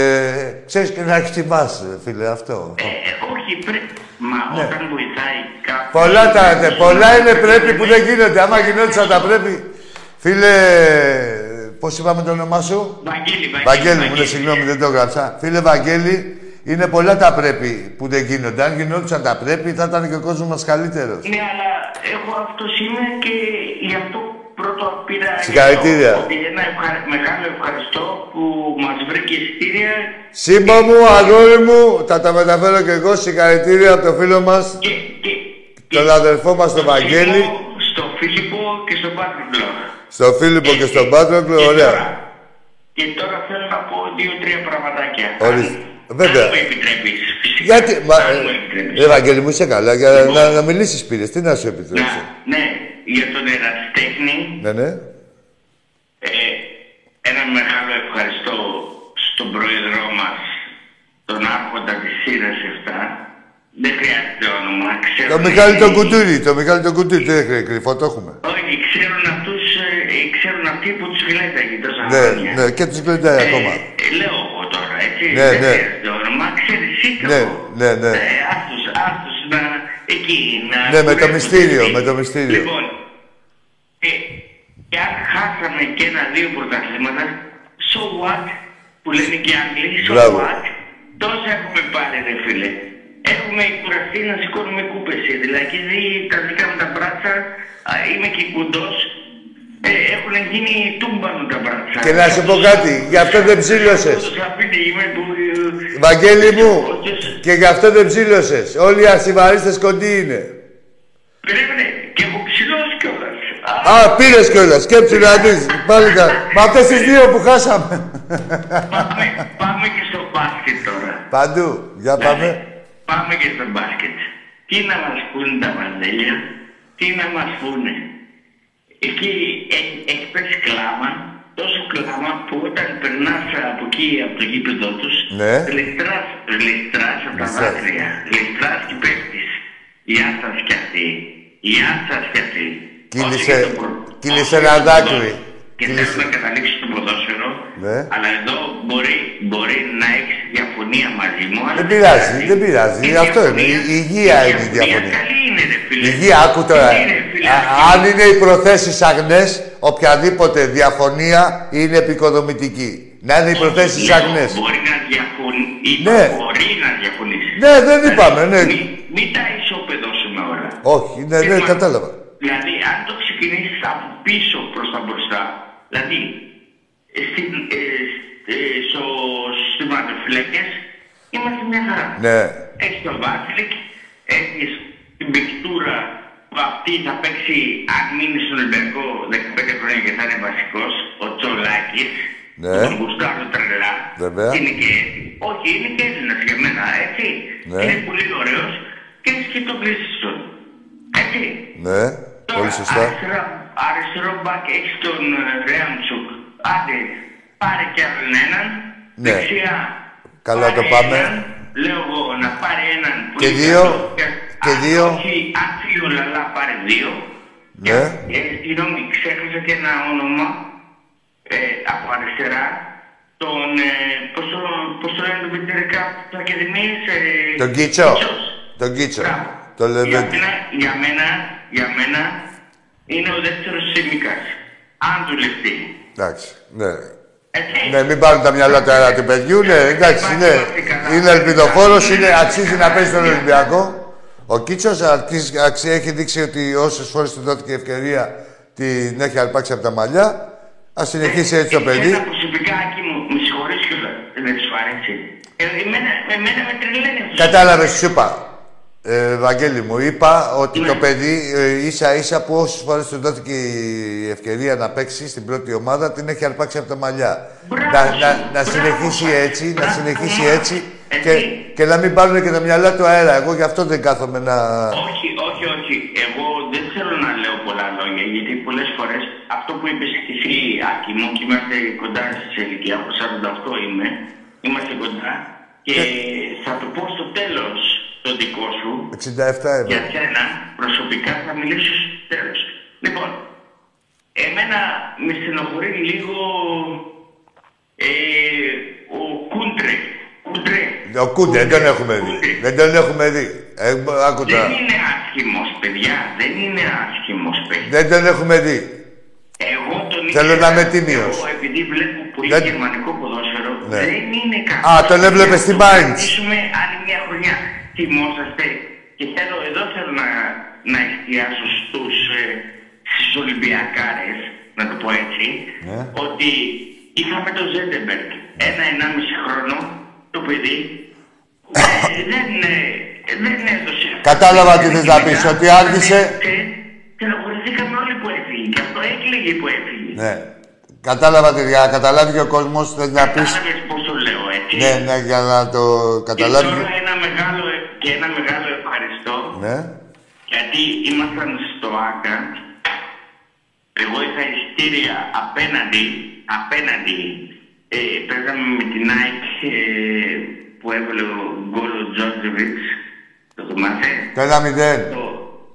ξέρεις και να εκτιμάς, φίλε, αυτό. Ε, όχι, πρέπει. Μα Ναι. όταν βοηθάει κάποιος... Πολλά, τα, ναι, πολλά είναι πρέπει που δεν γίνονται. Άμα γινόντουσαν τα πρέπει. Φίλε, πώς είπαμε το όνομά σου; Βαγγέλη, Βαγγέλη. Βαγγέλη μου, ναι, συγγνώμη, δεν το έγραψα. Φίλε Βαγγέλη, είναι πολλά τα πρέπει που δεν γίνονται. Αν γινόντουσαν τα πρέπει, θα ήταν και ο κόσμος μας καλύτερος. Ναι, αλλά εγώ αυτός είμαι και γι' αυτό πρώτο πήρα. Συγχαρητήρια. Ότι ένα ευχα- μεγάλο ευχαριστώ που μας βρήκε εισιτήρια Σύμπα μου, αγόρι μου, θα τα μεταφέρω και εγώ συγχαρητήρια από το φίλο μας, και, και, τον αδερφό μας τον στο Βαγγέλη, Φίλιππο, Στο Φίλιππο και στον Πάτρικλο. στον Φίλιππο και στον Πάτροκλο, Και ωραία. τώρα- Και τώρα θέλω να πω δύο-τρία πραγματάκια. Ορίστε. Αν- Βέβαια. Αν μου επιτρέπεις, φυσικά. Γιατί, μα, Αν μου ε, επιτρέπεις. ε, Βαγγέλη μου, είσαι καλά, για Λοιπόν. να, να μιλήσεις πήρες, τι να σου Να, επιτρέψω. ναι, για τον ερασιτέχνη, Ναι, ναι. ε, ένα μεγάλο ευχαριστώ στον πρόεδρό μας, τον άρχοντα της σειράς 7. Δεν χρειάζεται όνομα, ξέρω. Το Μιχάλη τον Κουντούρη, το Μιχάλη τον Κουντούρη, τι έχει κρυφό, το έχουμε. Όχι, ξέρουν αυτούς, ε, ξέρουν αυτοί που τους γλέταγε τόσα Ναι, χρόνια. ναι, και τους κλειδάει Ε, ακόμα. ε, λέω εγώ τώρα, έτσι. Ναι, δεν ναι. χρειάζεται όνομα, ξέρεις εσύ το. Ναι, ναι, ναι. Ε, άστος, άστος να, εκεί, να... Ναι, με το δουλεύουν μυστήριο, εκεί. με το μυστήριο. Λοιπόν, ε, και αν χάσαμε και ένα-δύο πρωταθλήματα, so what, που λένε και οι Άγγλοι, so Μπράβο. what, τόσα έχουμε πάρει, ρε φίλε. Έχουμε κουραστεί να σηκώνουμε κούπες, ε, δηλαδή τα δικά μου τα μπράτσα, α, είμαι και κουντός, ε, έχουν γίνει τούμπανο τα μπράτσα. Και να σου πω κάτι, γι' αυτό δεν ψήλωσες. Το σαπίτι είμαι που... ε, Βαγγέλη μου, όχι, και γι' αυτό δεν ψήλωσες. Όλοι οι αρσιβαρίστες κοντοί είναι. Περίμενε, Α, πήρες κιόλας, σκέψου να δεις. Πάλι καλά. Με αυτές τις δύο που χάσαμε. Πάμε, πάμε και στο μπάσκετ τώρα. Παντού, για πάμε. Πάμε και στο μπάσκετ. Τι να μας πούνε τα βαζέλια, τι να μας πούνε; Εκεί έχει, έχει πέσει κλάμα, τόσο κλάμα που όταν περνάς από εκεί, από το γήπεδο τους, Ναι. λεστράς, λεστράς από τα Λεστράς. δάκρυα, λεστράς και πέφτεις. Γεια σας κι αυτοί, γεια σας κι αυτοί. Κύλησε- Όσο και το προ- κύλησε όσο ένα και το δάκρυ. ποδόσφαιρο. Και Κύλησε- θέλουμε να καταλήξεις στο ποδόσφαιρο, Ναι. αλλά εδώ μπορεί, μπορεί να έχεις διαφωνία μαζί μου. αλλά Δεν πειράζει, πειράζει. δεν πειράζει. Η Αυτό είναι. διαφωνία- Η υγεία είναι η διαφωνία. Καλή είναι, ρε φίλε. Η υγεία, άκου τώρα. Καλή είναι, φίλε. Α- αν είναι οι προθέσεις αγνές, οποιαδήποτε διαφωνία είναι επικοδομητική. Να είναι οι προθέσεις Λέω, αγνές. Μπορεί να διαφωνήσει. Ναι. Μπορεί να διαφωνήσεις. Ναι, δεν είπαμε, ναι. Μην, μην τα ισοπεδώσουμε όλα. Όχι, ναι, ναι, Μα- κατάλαβα. Δηλαδή, αν το ξεκινήσεις από πίσω προς τα μπροστά, δηλαδή ε, στην, ε, ε, στο, στους ματοφυλακές είμαστε μια χαρά. Ναι. Έχεις τον Βάσιλικ, έχεις την πικτούρα που αυτή θα παίξει, αν μείνει στον Ολυμπιακό 15 χρόνια και θα είναι βασικός, ο Τσολάκη. Ναι. Τον γουστάρω τρελά. Βέβαια. Είναι και, όχι, είναι και Έλληνας για μένα, έτσι. Ναι. Είναι πολύ ωραίος και έχει και τον Κρίστον. Έτσι. Ναι, Τώρα, πολύ σωστά. Αριστερό, αριστερό μπακ έχεις τον ε, Ρέαμτσουκ. Άντε, πάρε κι άλλον έναν. Ναι. Δεξιά. Καλά πάρε το πάμε. έναν. Λέω εγώ να πάρει έναν. που Και είναι δύο. καλό Και αν δύο. Όχι, αν φύγει ο Λαλά, πάρε δύο. Ναι. Και, ε, συγγνώμη, ξέχασα και ένα όνομα ε, από αριστερά. Τον, ε, πώς το, πώς το λένε το πιτσιρικά της Ακαδημίας, ε, Τον Κίτσο. Κίτσος. Τον Κίτσο. Μπράβο. Το Για Λεβέντι. μένα, για μένα, για μένα είναι ο δεύτερος Σίμικας. Αν δουλευτεί. Εντάξει, ναι. Έτσι. Ναι, μην πάρουν τα μυαλά του αέρα του παιδιού. Ναι, εντάξει, είναι, είναι ελπιδοφόρος, είναι, αξίζει να παίζει τον Ολυμπιακό. Ο Κίτσος αρχίζει- αξι- έχει δείξει ότι όσες φορές του δόθηκε ευκαιρία την έχει αρπάξει από τα μαλλιά. Ας συνεχίσει έτσι το παιδί. Εσένα προσωπικά, Άκη μου, με συγχωρείς κιόλας, δεν σου αρέσει. Ε, εμένα, εμένα με τρελαίνει αυτό. Κατάλαβες, σου είπα. Ε, Βαγγέλη μου, είπα ότι Ναι. το παιδί ε, ίσα ίσα που όσες φορές του δόθηκε η ευκαιρία να παίξει στην πρώτη ομάδα την έχει αρπάξει από τα μαλλιά. Μπράβο να, σου, να, να μπράβο συνεχίσει σου. έτσι, να Μπράβο, συνεχίσει μα. έτσι Έτσι. και, και να μην πάρουν και τα μυαλά του αέρα. Εγώ γι' αυτό δεν κάθομαι να. Όχι, όχι, όχι. Εγώ δεν θέλω να λέω πολλά λόγια, γιατί πολλές φορές αυτό που είπες και εσύ, Άκη μου, και είμαστε κοντά σε ηλικία, από 48 είμαι, είμαστε κοντά, και θα το πω στο τέλος το δικό σου, 67 για ευρώ. σένα προσωπικά θα μιλήσω στο τέλος. Λοιπόν, εμένα με στενοχωρεί λίγο ε, ο Κούν Ο Κούντε, δεν τον έχουμε δει. Δεν τον έχουμε δει. Ε, άκου τώρα. Δεν είναι άσχημος, παιδιά. Δεν είναι άσχημος, παιδιά. Δεν τον έχουμε δει. Εγώ τον Θέλω ήθελα- να είμαι τίμιος. Εγώ, επειδή βλέπω πολύ Δεν- γερμανικό ποδόσφαιρο, Ναι. δεν είναι κακό. Α, τον έβλεπες στη Mainz. Θα άλλη μια χρονιά. Θυμόσαστε. Και θέλω, εδώ θέλω να, να εστιάσω στους, ε, στους Ολυμπιακάρες, να το πω έτσι, Ναι. ότι είχαμε τον Ζέντεμπεργκ. Ένα-ενάμιση χρόνο, το παιδί, <coughs> ε, δεν, ε, δεν έδωσε. Κατάλαβα τι θες να πεις, ότι άργησε. Και στενοχωρηθήκαμε όλοι που έφυγε. Και αυτό έκλαιγε που έφυγε. Ναι. Κατάλαβα τι, για να καταλάβει και ο κόσμος, θες να πεις. Κατάλαβες πώς το λέω, έτσι. Ναι, ναι, για να το Και καταλάβει. τώρα ένα μεγάλο, και ένα μεγάλο ευχαριστώ, Ναι. γιατί ήμασταν στο ΆΚΑ, εγώ είχα ειστήρια απέναντι, απέναντι, ε, παίζαμε με την ΑΕΚ ε, που έβαλε ο γκολ ο Τζόρτζεβιτς, το θυμάσαι; Το 1-0. Το,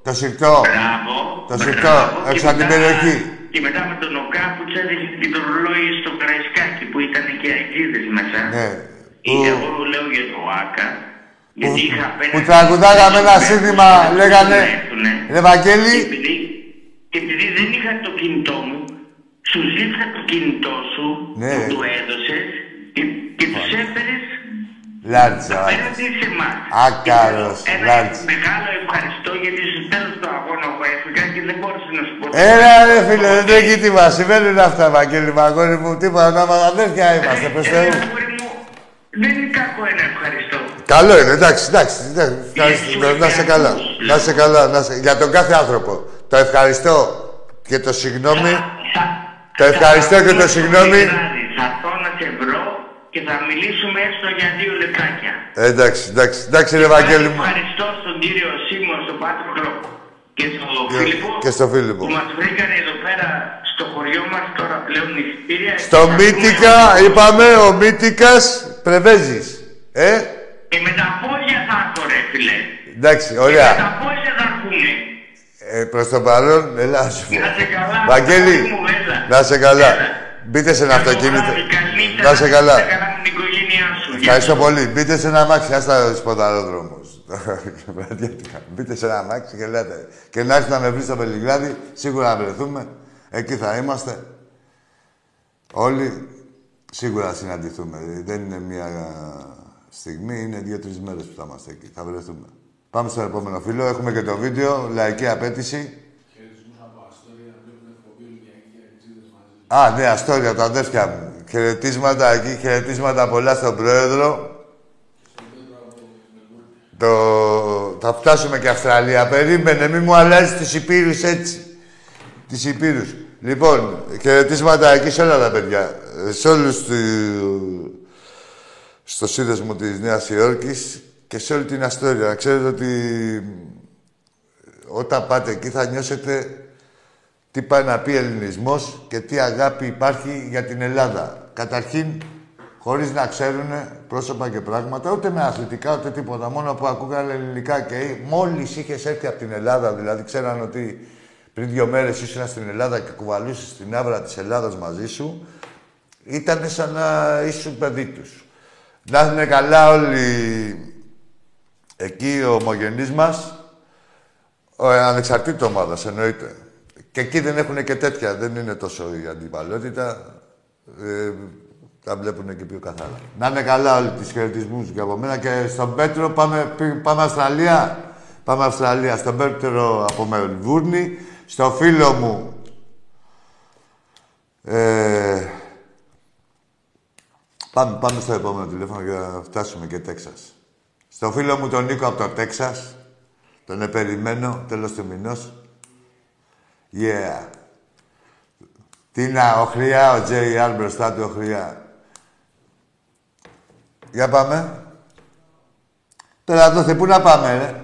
Το συρτό. Μπράβο. Το μπράβο. συρτό, Και έξω από την μετά- περιοχή. Και μετά με τον ΟΚΑ που τους έδειχνε και το ρολόι στο Καραϊσκάκι που ήταν και αγγίδες μέσα. Ναι. Ή Εγώ λέω για το ΟΑΚΑ. Γιατί είχα απέναντι- που τραγουδάγαμε ένα σύνθημα, λέγανε, Έρθουνε. «Ρε Βαγγέλη». Και επειδή, και επειδή δεν είχα το κινητό μου, σου ζήτησα το κινητό σου Ναι. που του έδωσες και, και τους έφερες Λάρτσα. απέναντι σε εμάς. Άκαρος, Και Ένα λάρτς. μεγάλο ευχαριστώ γιατί στο τέλος του αγώνα που έφυγα και δεν μπόρεσα να σου πω. Έλα ρε φίλε, δεν τρέχει τίποτα. Συμβαίνουν αυτά, Βαγγέλη Μαγόρι μου. Τίποτα, να μας αδέρφια είμαστε, προς Ε, Θεού. αγόρι μου, Δεν είναι κακό ένα ευχαριστώ. Καλό είναι, εντάξει, εντάξει. εντάξει. Ευχαριστώ. Να σε καλά. Να σε καλά. Να σε... Για τον κάθε άνθρωπο. Το ευχαριστώ και το συγγνώμη. Θα- Το ευχαριστώ θα και το έρθω συγγνώμη. Και θα μιλήσουμε έστω για δύο λεπτάκια. Ε, Εντάξει, εντάξει, εντάξει ρε Βαγγέλη μου. Ευχαριστώ στον κύριο Σίμω, στον Πάτρο και στον Και- Φίλιππο. και στον Φίλιππο. Που μας βρήκανε εδώ πέρα στο χωριό μας τώρα πλέον εισιτήρια. Στο Και θα Μύτικα, πούμε- είπαμε, ο Μύτικας Πρεβέζης. Ε, Και με τα πόδια θα έρθω ρε φίλε. εντάξει, Και με ωραία. τα πόδια θα έρθουνε. Ε, προς το παρόν, έλα να σου πω. Να σε καλά, Βαγγέλη, αγάπη μου, έλα. να σε καλά. Έλα. Μπείτε σε ένα Καλό αυτοκίνητο. Βράδυ, καλή νύχτα, Να σε καλά. Να σε καλά με την οικογένειά σου. Ευχαριστώ πολύ. Μπείτε σε ένα αμάξι, άστα σπονταρόδρομος. <laughs> Μπείτε σε ένα αμάξι και λέτε. Και να έρθει να με βρει στο Βελιγράδι, σίγουρα να βρεθούμε. Εκεί θα είμαστε. Όλοι σίγουρα θα συναντηθούμε. Δεν είναι μία στιγμή, είναι δύο-τρεις μέρες που θα είμαστε εκεί. Θα βρεθούμε. Πάμε στο επόμενο φίλο. Έχουμε και το βίντεο. Λαϊκή απέτηση. Α, ναι, Αστόρια, τα αδέρφια μου. Χαιρετίσματα εκεί, χαιρετίσματα πολλά στον Πρόεδρο. Το... Θα φτάσουμε και Αυστραλία. Περίμενε, μη μου αλλάζει τις Υπήρους έτσι. Τις Υπήρους. Λοιπόν, χαιρετίσματα εκεί σε όλα τα παιδιά. Ε, Σε όλους του... στο σύνδεσμο της Νέας Υόρκης και σε όλη την Αστόρια. Να ξέρετε ότι όταν πάτε εκεί θα νιώσετε τι πάει να πει ελληνισμός και τι αγάπη υπάρχει για την Ελλάδα. Καταρχήν, χωρίς να ξέρουν πρόσωπα και πράγματα, ούτε με αθλητικά, ούτε τίποτα. Μόνο που ακούγανε ελληνικά και μόλις είχες έρθει από την Ελλάδα, δηλαδή ξέραν ότι πριν δύο μέρες ήσουν στην Ελλάδα και κουβαλούσες την άβρα της Ελλάδας μαζί σου, ήταν σαν να ήσουν παιδί τους. Να είναι καλά όλοι εκεί ο ομογενείς μας, ο ανεξαρτήτως ομάδας εννοείται. Και εκεί δεν έχουν και τέτοια, δεν είναι τόσο η αντιπαλότητα. Ε, τα βλέπουν και πιο καθαρά. Να είναι καλά όλοι τις χαιρετισμούς και από μένα και στον Πέτρο πάμε, πή- πάμε Αυστραλία. Πάμε Αυστραλία. Στον Πέτρο από Μελβούρνη. Στο φίλο μου ε, πάμε, πάμε στο επόμενο τηλέφωνο για να φτάσουμε και Τέξας. Στο φίλο μου τον Νίκο από το Τέξας. Τον επεριμένω, τέλος του μηνός. Yeah. Τι να, ο Χρειά, ο JR μπροστά του, ο Χρειά. Για πάμε. Τώρα δώθε, πού να πάμε, ρε;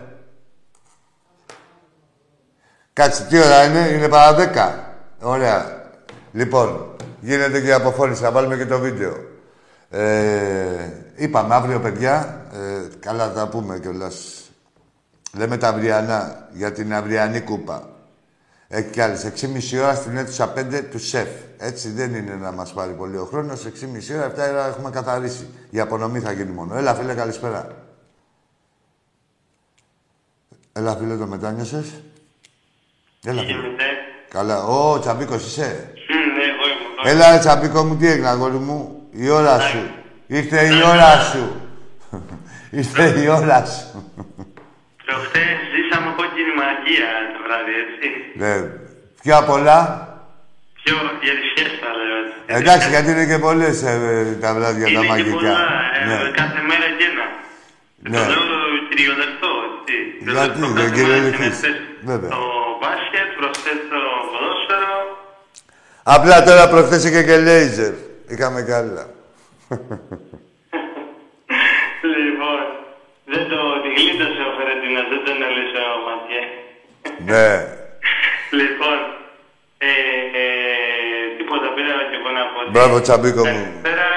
Κάτσε, τι ώρα είναι, είναι παρά δέκα. Ωραία. Λοιπόν, γίνεται και η αποφώνηση, θα βάλουμε και το βίντεο. Ε, είπαμε αύριο, παιδιά, ε, καλά θα τα πούμε κιόλας. Λέμε τα αυριανά για την αυριανή κούπα. Έχει κι άλλες. 6,5 ώρα στην αίθουσα 5 του ΣΕΦ. Έτσι δεν είναι να μας πάρει πολύ ο χρόνος. 6,5 ώρα, 7 ώρα έχουμε καθαρίσει. Η απονομή θα γίνει μόνο. Έλα, φίλε, καλησπέρα. Έλα, φίλε, το μετάνιωσες. Έλα, φίλε. Καλά. Ω, Τσαμπίκος είσαι. Ναι, εγώ ήμουν. Έλα, ρε, Τσαμπίκο μου, τι έγινε, αγόρι μου; Η ώρα σου. Ήρθε η ώρα σου. <laughs> Ήρθε η ώρα σου. Προχτές ζήσαμε κόκκινη μαγεία το βράδυ, έτσι. Ναι. Πιο απ' όλα. Πιο για τη φιέστα, λέω έτσι. Εντάξει, γιατί είναι και πολλές ε, τα βράδια τα Είναι και μαγικά. πολλά, ε, Ναι. κάθε μέρα και ένα. Ναι. Το λέω κυριολεκτό, έτσι. Γιατί, Το δεν κάθε κυριολεκτείς. μέρα είναι χθες Βέβαια. Το μπάσκετ, προχθές το ποδόσφαιρο. Απλά τώρα προχθές είχε και λέιζερ. Είχαμε κι άλλα. Λοιπόν, δεν το τη γλίτωσε ο Φερεντίνας, δεν τον έλυσε ο Ματιέ. Ναι. Λοιπόν, ε, ε, τίποτα πήρα και εγώ να πω. ότι- Μπράβο, Τσαμπίκο μου. Καλησπέρα.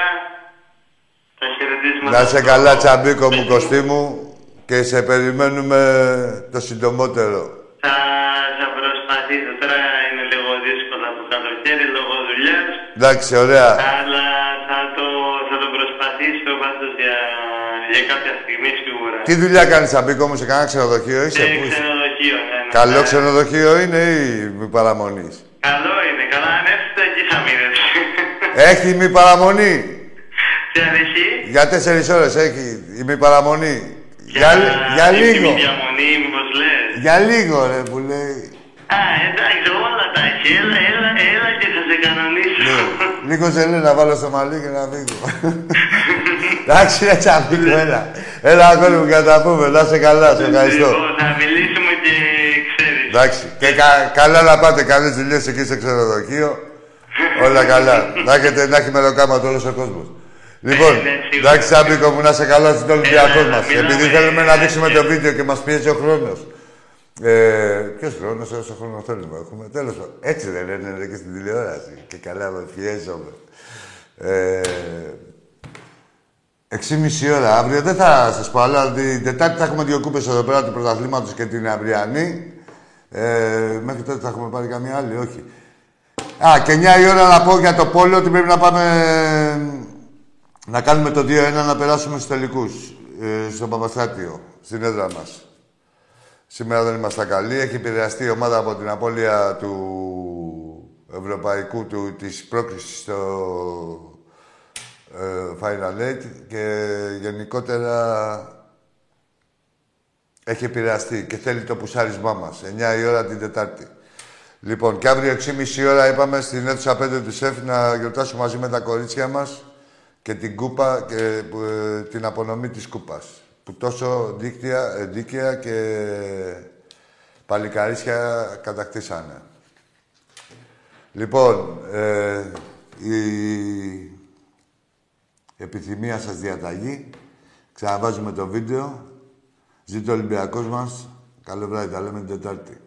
Τα χαιρετίσματα. Να σε στο- καλά, Τσαμπίκο μου, Κωστή μου. Και σε περιμένουμε το συντομότερο. Θα, θα προσπαθήσω. Τώρα είναι λίγο δύσκολα το καλοκαίρι λόγω δουλειάς. Εντάξει, ωραία. Αλλά θα το, θα το προσπαθήσω πάντως για, για κάποια στιγμή σίγουρα. Τι δουλειά κάνεις, Τσαμπίκο μου, σε κανένα ξενοδοχείο είσαι, Σε πού είσαι; ξενοδοχείο, ναι, ναι. Καλό Ε, ξενοδοχείο είναι ή μη παραμονής; Καλό είναι. Καλά, αν έρθετε εκεί θα μείνετε. Έχει μη παραμονή; Τι αρέσει. Για τέσσερις ώρες έχει η μη παραμονή; Για, για ήσυχη λίγο. διαμονή, μήπως λες; Για λίγο, ρε, που λέει. Α, εντάξει, όλα τα έχει. Έλα, έλα, έλα και θα σε κανονίσω. Ναι. Λίγο ζελέ να βάλω στο μαλλί και να φύγω. Εντάξει, ρε Τσαμπίκο, έλα. Έλα, αγόρι μου, και να τα πούμε. Να είσαι καλά, σε ευχαριστώ. Λοιπόν, θα μιλήσουμε και ξέρεις. Εντάξει. Και κα- καλά να πάτε καλές δουλειές εκεί στο ξενοδοχείο. Όλα καλά. να, έχετε, να έχει μεροκάματο όλος ο κόσμος. Λοιπόν, ναι, σίγουρα. εντάξει, Τσαμπίκο μου, να είσαι καλά στην Ολυμπιακό Έλα, μας. μιλάμε. Επειδή θέλουμε να δείξουμε το βίντεο και μας πιέζει ο χρόνος. Ε, Ποιος χρόνος, όσο χρόνο θέλουμε. Έχουμε τέλος πάντων. Έτσι δεν λένε ρε, και στην τηλεόραση. Και καλά με πιέζομαι. Ε, 6,5 ώρα αύριο δεν θα σας πω, αλλά την Τετάρτη θα έχουμε δύο κούπες εδώ πέρα του πρωταθλήματος και την αυριανή. Ε, μέχρι τότε θα έχουμε πάρει καμία άλλη, όχι. Α, και 9 η ώρα να πω για το πόλο ότι πρέπει να πάμε να κάνουμε το 2-1 να περάσουμε στους τελικούς ε, στο Παπαστράτιο, στην έδρα μας. Σήμερα δεν είμαστε καλοί. Έχει επηρεαστεί η ομάδα από την απώλεια του ευρωπαϊκού του, της πρόκρισης στο ε, Final Eight και γενικότερα έχει επηρεαστεί και θέλει το πουσάρισμά μας. 9 η ώρα την Τετάρτη. Λοιπόν, και αύριο 6.30 ώρα είπαμε στην αίθουσα 5 του ΣΕΦ να γιορτάσουμε μαζί με τα κορίτσια μας και την κούπα και που, ε, την απονομή της κούπας. Που τόσο δίκτυα, ε, δίκαια και παλικαρίσια κατακτήσανε. Λοιπόν, ε, η επιθυμία σας διαταγή. Ξαναβάζουμε το βίντεο. Ζήτω ο Ολυμπιακός μας. Καλό βράδυ, τα λέμε την Τετάρτη.